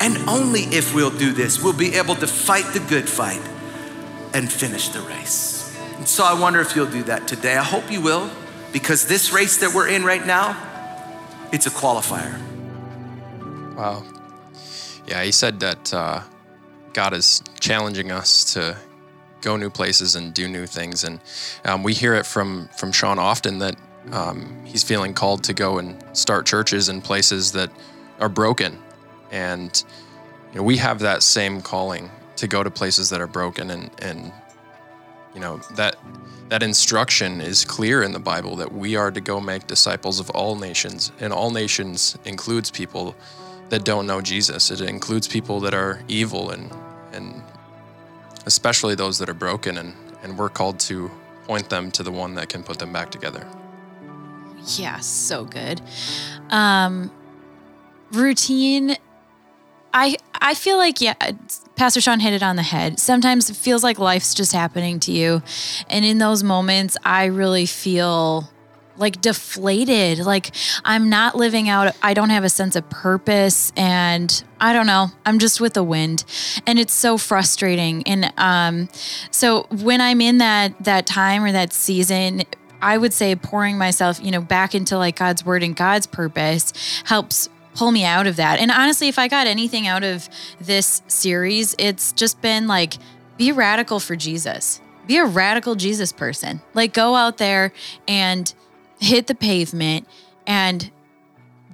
and only if we'll do this, we'll be able to fight the good fight and finish the race. And so I wonder if you'll do that today. I hope you will, because this race that we're in right now, it's a qualifier. Wow. Yeah, he said that uh, God is challenging us to go new places and do new things, and um, we hear it from from Sean often that um, he's feeling called to go and start churches in places that are broken, and you know, we have that same calling to go to places that are broken, and and you know that that instruction is clear in the Bible that we are to go make disciples of all nations, and all nations includes people that don't know Jesus. It includes people that are evil and especially those that are broken and and we're called to point them to the one that can put them back together. Yeah, so good. Um, routine. I I feel like yeah, Pastor Sean hit it on the head. Sometimes it feels like life's just happening to you, and in those moments, I really feel like deflated. Like I'm not living out, I don't have a sense of purpose and I don't know, I'm just with the wind. And it's so frustrating. And um so when I'm in that that time or that season, I would say pouring myself, you know, back into like God's word and God's purpose helps pull me out of that. And honestly, if I got anything out of this series, it's just been like be radical for Jesus. Be a radical Jesus person. Like go out there and hit the pavement and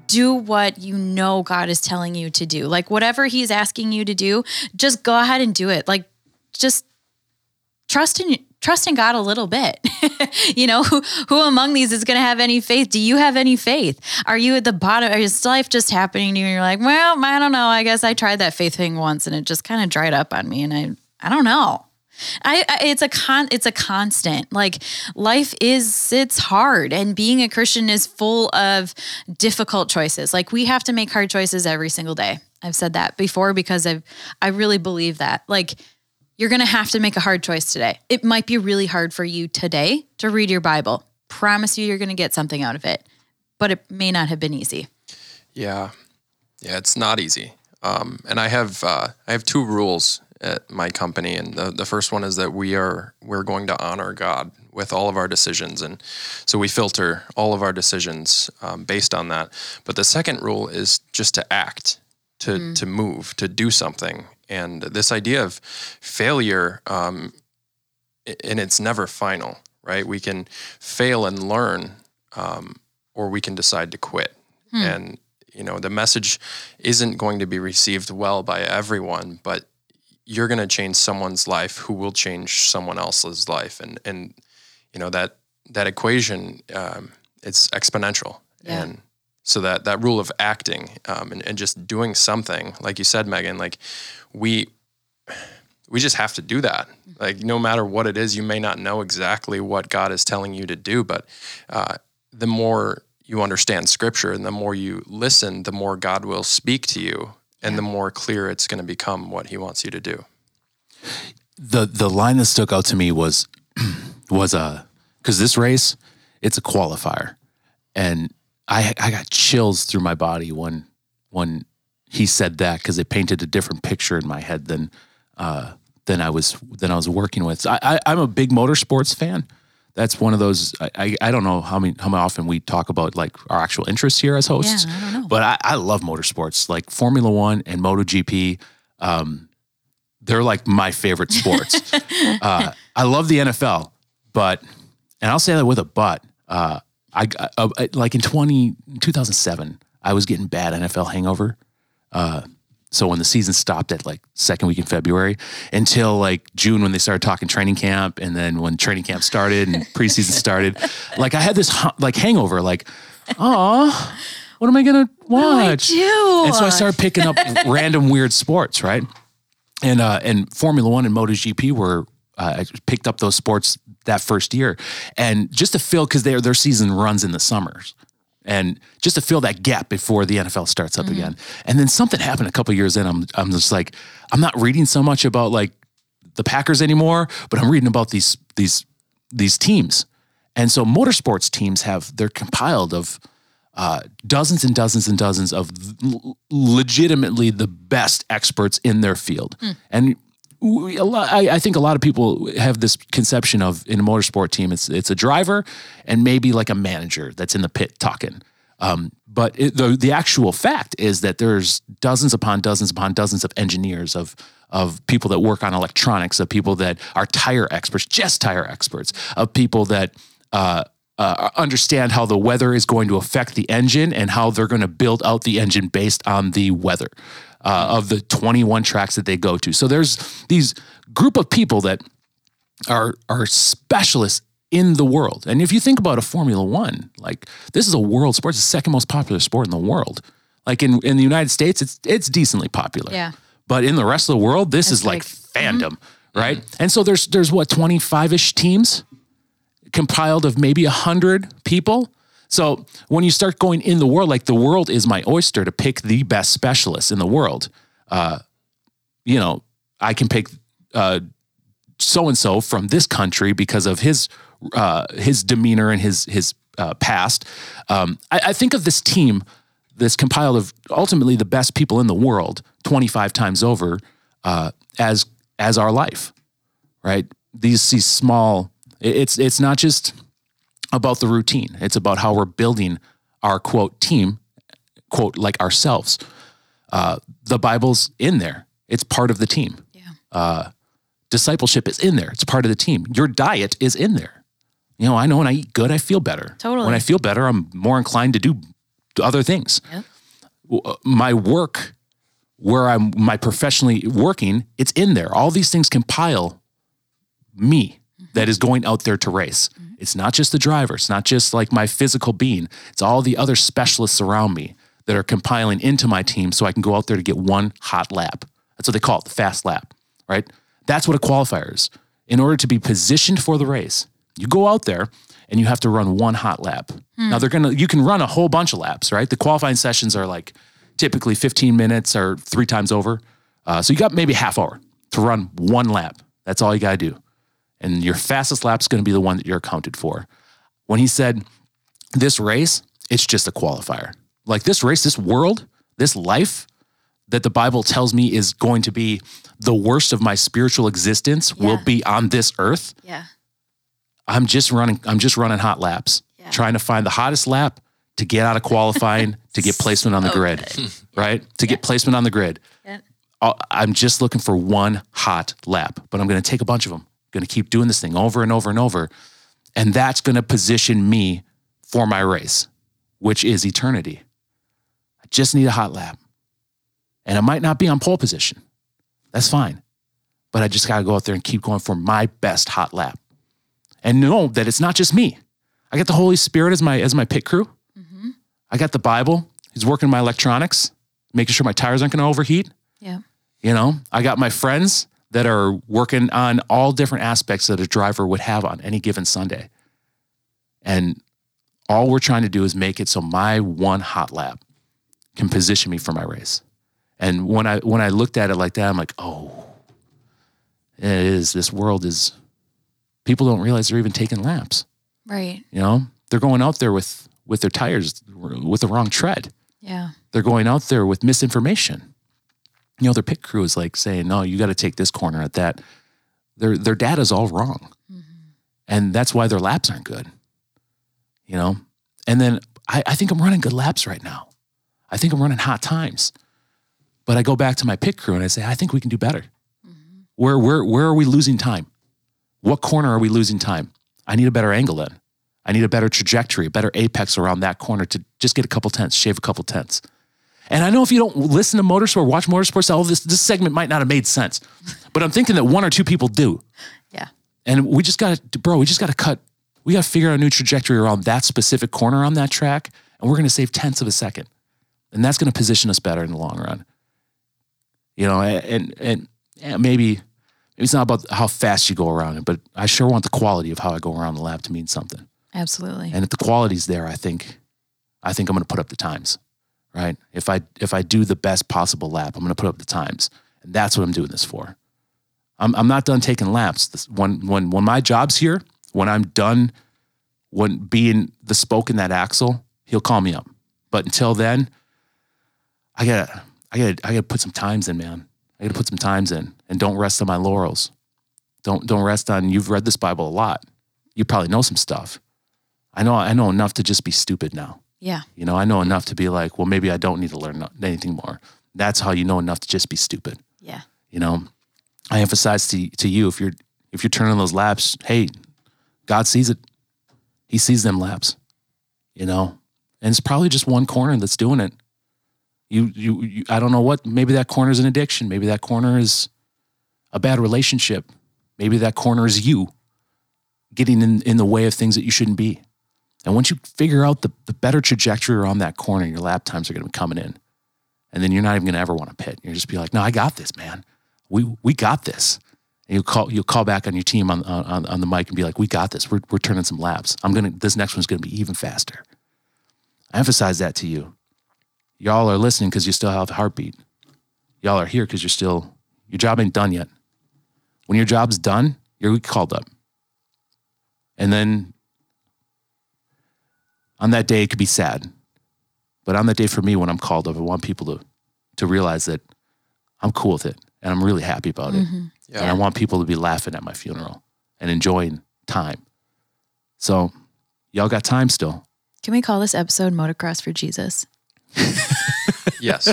do what you know God is telling you to do. Like whatever he's asking you to do, just go ahead and do it. Like just trust in trust in God a little bit. you know, who who among these is going to have any faith? Do you have any faith? Are you at the bottom? Is life just happening to you and you're like, "Well, I don't know. I guess I tried that faith thing once and it just kind of dried up on me and I I don't know." I, I, it's a con it's a constant. Like life is it's hard and being a christian is full of difficult choices. Like we have to make hard choices every single day. I've said that before because i've i really believe that. Like you're going to have to make a hard choice today. It might be really hard for you today to read your bible. Promise you you're going to get something out of it but it may not have been easy. Yeah. Yeah it's not easy. Um, and i have uh, i have two rules at my company and the, the first one is that we are we're going to honor god with all of our decisions and so we filter all of our decisions um, based on that but the second rule is just to act to mm. to move to do something and this idea of failure um, and it's never final right we can fail and learn um, or we can decide to quit hmm. and you know the message isn't going to be received well by everyone but you're going to change someone's life who will change someone else's life. And and you know that that equation um, it's exponential. Yeah. and so that that rule of acting um, and, and just doing something like you said megan like we we just have to do that. Like no matter what it is you may not know exactly what god is telling you to do but uh, the more you understand scripture and the more you listen the more god will speak to you and yeah. the more clear it's going to become what he wants you to do. The the line that stuck out to me was was a uh, because this race it's a qualifier, and I I got chills through my body when when he said that because it painted a different picture in my head than uh, than I was than I was working with. I, I I'm a big motorsports fan that's one of those. I, I don't know how many how often we talk about like our actual interests here as hosts. Yeah, I don't know. But I, I love motorsports, like Formula One and MotoGP. Um, they're like my favorite sports. uh, I love the NFL, but and I'll say that with a but. Uh, I, uh, like in 20, 2007, I was getting bad NFL hangover. Uh, so when the season stopped at like second week in February until like June when they started talking training camp, and then when training camp started and preseason started, like I had this like hangover, like, oh, what am I gonna watch? And so I started picking up random weird sports, right? And uh, and Formula One and MotoGP were uh, I picked up those sports that first year, and just to fill because their their season runs in the summers, and just to fill that gap before the NFL starts up again. And then something happened a couple years in. I'm I'm just like I'm not reading so much about like the Packers anymore, but I'm reading about these these these teams. And so motorsports teams have they're compiled of uh, dozens and dozens and dozens of l- legitimately the best experts in their field. And we, a lot, I, I think a lot of people have this conception of in a motorsport team, it's it's a driver and maybe like a manager that's in the pit talking. Um, but it, the the actual fact is that there's dozens upon dozens upon dozens of engineers of of people that work on electronics, of people that are tire experts, just tire experts, of people that uh, uh, understand how the weather is going to affect the engine and how they're going to build out the engine based on the weather uh, of the 21 tracks that they go to. So there's these group of people that are are specialists in the world. And if you think about a Formula One, like this is a world sport, it's the second most popular sport in the world. Like in, in the United States, it's it's decently popular. Yeah. But in the rest of the world, this It's is like big. fandom, right? And so there's there's what 25-ish teams compiled of maybe 100 people. So when you start going in the world, like the world is my oyster to pick the best specialists in the world. Uh, you know, I can pick so and so from this country because of his uh, his demeanor and his his uh, past. Um, I, I think of this team, this compiled of ultimately the best people in the world, twenty five times over, uh, as as our life, right? These these small. it- It's it's not just about the routine. It's about how we're building our quote team, quote like ourselves. Uh, the Bible's in there. It's part of the team Yeah. discipleship is in there. It's part of the team. Your diet is in there. You know, I know when I eat good, I feel better. Totally. When I feel better, I'm more inclined to do other things. Yeah. Uh, My work, where I'm my professionally working, it's in there. All these things compile me that is going out there to race. It's not just the driver. It's not just like my physical being. It's all the other specialists around me that are compiling into my team so I can go out there to get one hot lap. That's what they call it, the fast lap, right? That's what a qualifier is. In order to be positioned for the race, you go out there and you have to run one hot lap. Now they're gonna you can run a whole bunch of laps, right? The qualifying sessions are like typically 15 minutes or three times over. Uh, so you got maybe half hour to run one lap. That's all you gotta do. And your fastest lap is gonna be the one that you're accounted for. When he said this race, it's just a qualifier. Like this race, this world, this life that the Bible tells me is going to be the worst of my spiritual existence will be on this earth. Yeah. I'm just running, I'm just running hot laps, Yeah. trying to find the hottest lap to get out of qualifying to get placement on the So grid, right? To get placement on the grid. Yeah. Uh, I'm just looking for one hot lap, but I'm going to take a bunch of them. Going to keep doing this thing over and over and over. And that's going to position me for my race, which is eternity. I just need a hot lap. And I might not be on pole position. That's fine. But I just got to go out there and keep going for my best hot lap. And know that it's not just me. I got the Holy Spirit as my as my pit crew. Mm-hmm. I got the Bible. He's working my electronics, making sure my tires aren't going to overheat. Yeah. You know, I got my friends that are working on all different aspects that a driver would have on any given Sunday. And all we're trying to do is make it so my one hot lap can position me for my race. And when I when I looked at it like that, I'm like, oh, it is. This world is. People don't realize they're even taking laps. Right. You know, they're going out there with with their tires with the wrong tread. Yeah. They're going out there with misinformation. You know, their pit crew is like saying, "No, you got to take this corner at that." Their their data's all wrong, mm-hmm. and that's why their laps aren't good. You know, and then I, I think I'm running good laps right now. I think I'm running hot times, but I go back to my pit crew and I say, "I think we can do better." Mm-hmm. Where where where are we losing time? What corner are we losing time? I need a better angle then. I need a better trajectory, a better apex around that corner to just get a couple tenths, shave a couple tenths. And I know if you don't listen to motorsport, watch motorsports, all this this segment might not have made sense, but I'm thinking that one or two people do, Yeah. and we just got to, bro, we just got to cut, we got to figure out a new trajectory around that specific corner on that track, and we're going to save tenths of a second, and that's going to position us better in the long run. You know, and and, and maybe Maybe it's not about how fast you go around it, but I sure want the quality of how I go around the lap to mean something. Absolutely. And if the quality's there, I think, I think I'm going to put up the times, right? If I if I do the best possible lap, I'm going to put up the times, and that's what I'm doing this for. I'm I'm not done taking laps. This, when when when my job's here, when I'm done, when being the spoke in that axle, he'll call me up. But until then, I gotta I gotta I gotta put some times in, man. I gotta put some times in, and don't rest on my laurels. Don't don't rest on. You've read this Bible a lot. You probably know some stuff. I know I know enough to just be stupid now. Yeah. You know, I know enough to be like, well, maybe I don't need to learn anything more. That's how you know enough to just be stupid. Yeah. You know, I emphasize to to you if you're if you're turning those laps, hey, God sees it. He sees them laps. You know, and it's probably just one corner that's doing it. You, you, you I don't know what. Maybe that corner is an addiction. Maybe that corner is a bad relationship. Maybe that corner is you getting in, in the way of things that you shouldn't be. And once you figure out the, the better trajectory around that corner, your lap times are going to be coming in. And then you're not even going to ever want to pit. You're just be like, no, I got this, man. We, we got this. And you'll call, you'll call back on your team on, on, on the mic and be like, we got this. We're, we're turning some laps. I'm going to, this next one's going to be even faster. I emphasize that to you. Y'all are listening because you still have a heartbeat. Y'all are here because you're still, your job ain't done yet. When your job's done, you're called up. And then on that day, it could be sad. But on that day for me, when I'm called up, I want people to, to realize that I'm cool with it and I'm really happy about it. Mm-hmm. Yeah. And I want people to be laughing at my funeral and enjoying time. So, y'all got time still. Can we call this episode Motocross for Jesus? Yes.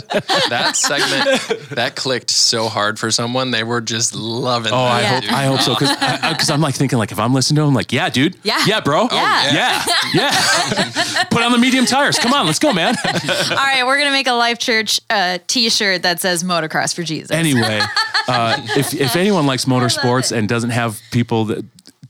That segment that clicked so hard for someone. They were just loving Oh, I that, Yeah. hope. I hope so because because I'm like thinking like if I'm listening to him, like yeah, dude, Yeah. yeah, bro, Yeah. yeah, yeah. Put on the medium tires. Come on, let's go, man. All right, we're gonna make a Life Church uh, T-shirt that says "Motocross for Jesus." anyway, uh, if if anyone likes motorsports and doesn't have people that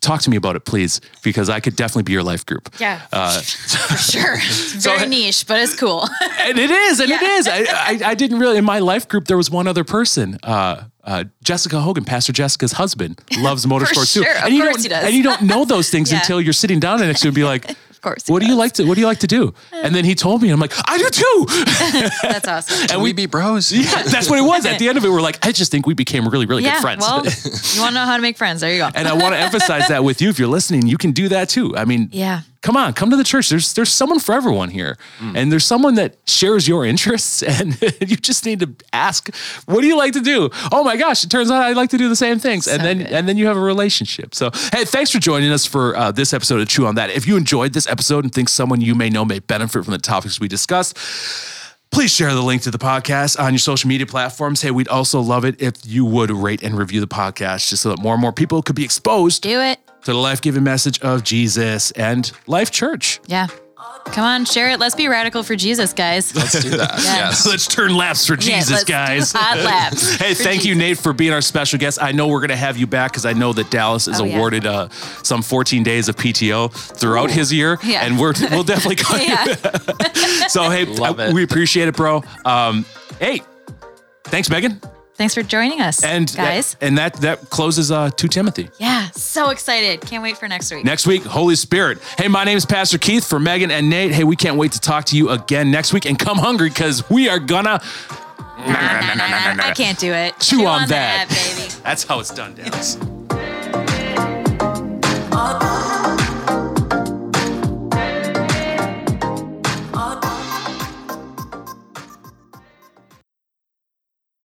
talk to me about it, please, because I could definitely be your life group. yeah, Uh, for sure. It's very niche, but it's cool. and it is, and it Yeah. is. I, I, I didn't really in my life group. There was one other person, uh, uh, Jessica Hogan, Pastor Jessica's husband, loves motorsports too. sure. Of and you course don't, he does. and you don't know those things Yeah. until you're sitting down next to him and be like, of course. he "What do you like to What do you like to do?" And then he told me, and I'm like, "I do too." That's awesome. Can we be bros? yeah, that's what it was. At the end of it, we're like, I just think we became really, really yeah. good friends. Well, you want to know how to make friends? There you go. and I want to emphasize that with you. If you're listening, you can do that too. I mean, Yeah. Come on, come to the church. There's there's someone for everyone here, and there's someone that shares your interests, and you just need to ask, "What do you like to do?" Oh my gosh, it turns out I like to do the same things, and then good. and then you have a relationship. So hey, thanks for joining us for uh, this episode of Chew on That. If you enjoyed this episode and think someone you may know may benefit from the topics we discussed. Please share the link to the podcast on your social media platforms. Hey, we'd also love it if you would rate and review the podcast just so that more and more people could be exposed Do it. To the life giving message of Jesus and Life Church. Yeah. Come on, share it. Let's be radical for Jesus, guys. Let's do that. Yeah. Yes. Let's turn laps for Yeah, Jesus, let's do guys. hot laps hey, for thank you, Nate, for being our special guest. I know we're going to have you back because I know that Dallas is Oh, yeah. awarded uh, some 14 days of PTO throughout his year, Yeah. and we're we'll definitely call you. yeah. So hey, Love uh, we appreciate it, bro. Um, hey, thanks, Megan, Thanks for joining us, and uh, guys. That, and that that closes uh, to Timothy. Yeah, so excited! Can't wait for next week. Next week, Holy Spirit. Hey, my name is Pastor Keith for Megan and Nate. Hey, we can't wait to talk to you again next week, and come hungry because we are gonna. Nah, nah, nah, nah, I can't do it. Chew, Chew on, on, that, that baby. That's how it's done, Dallas.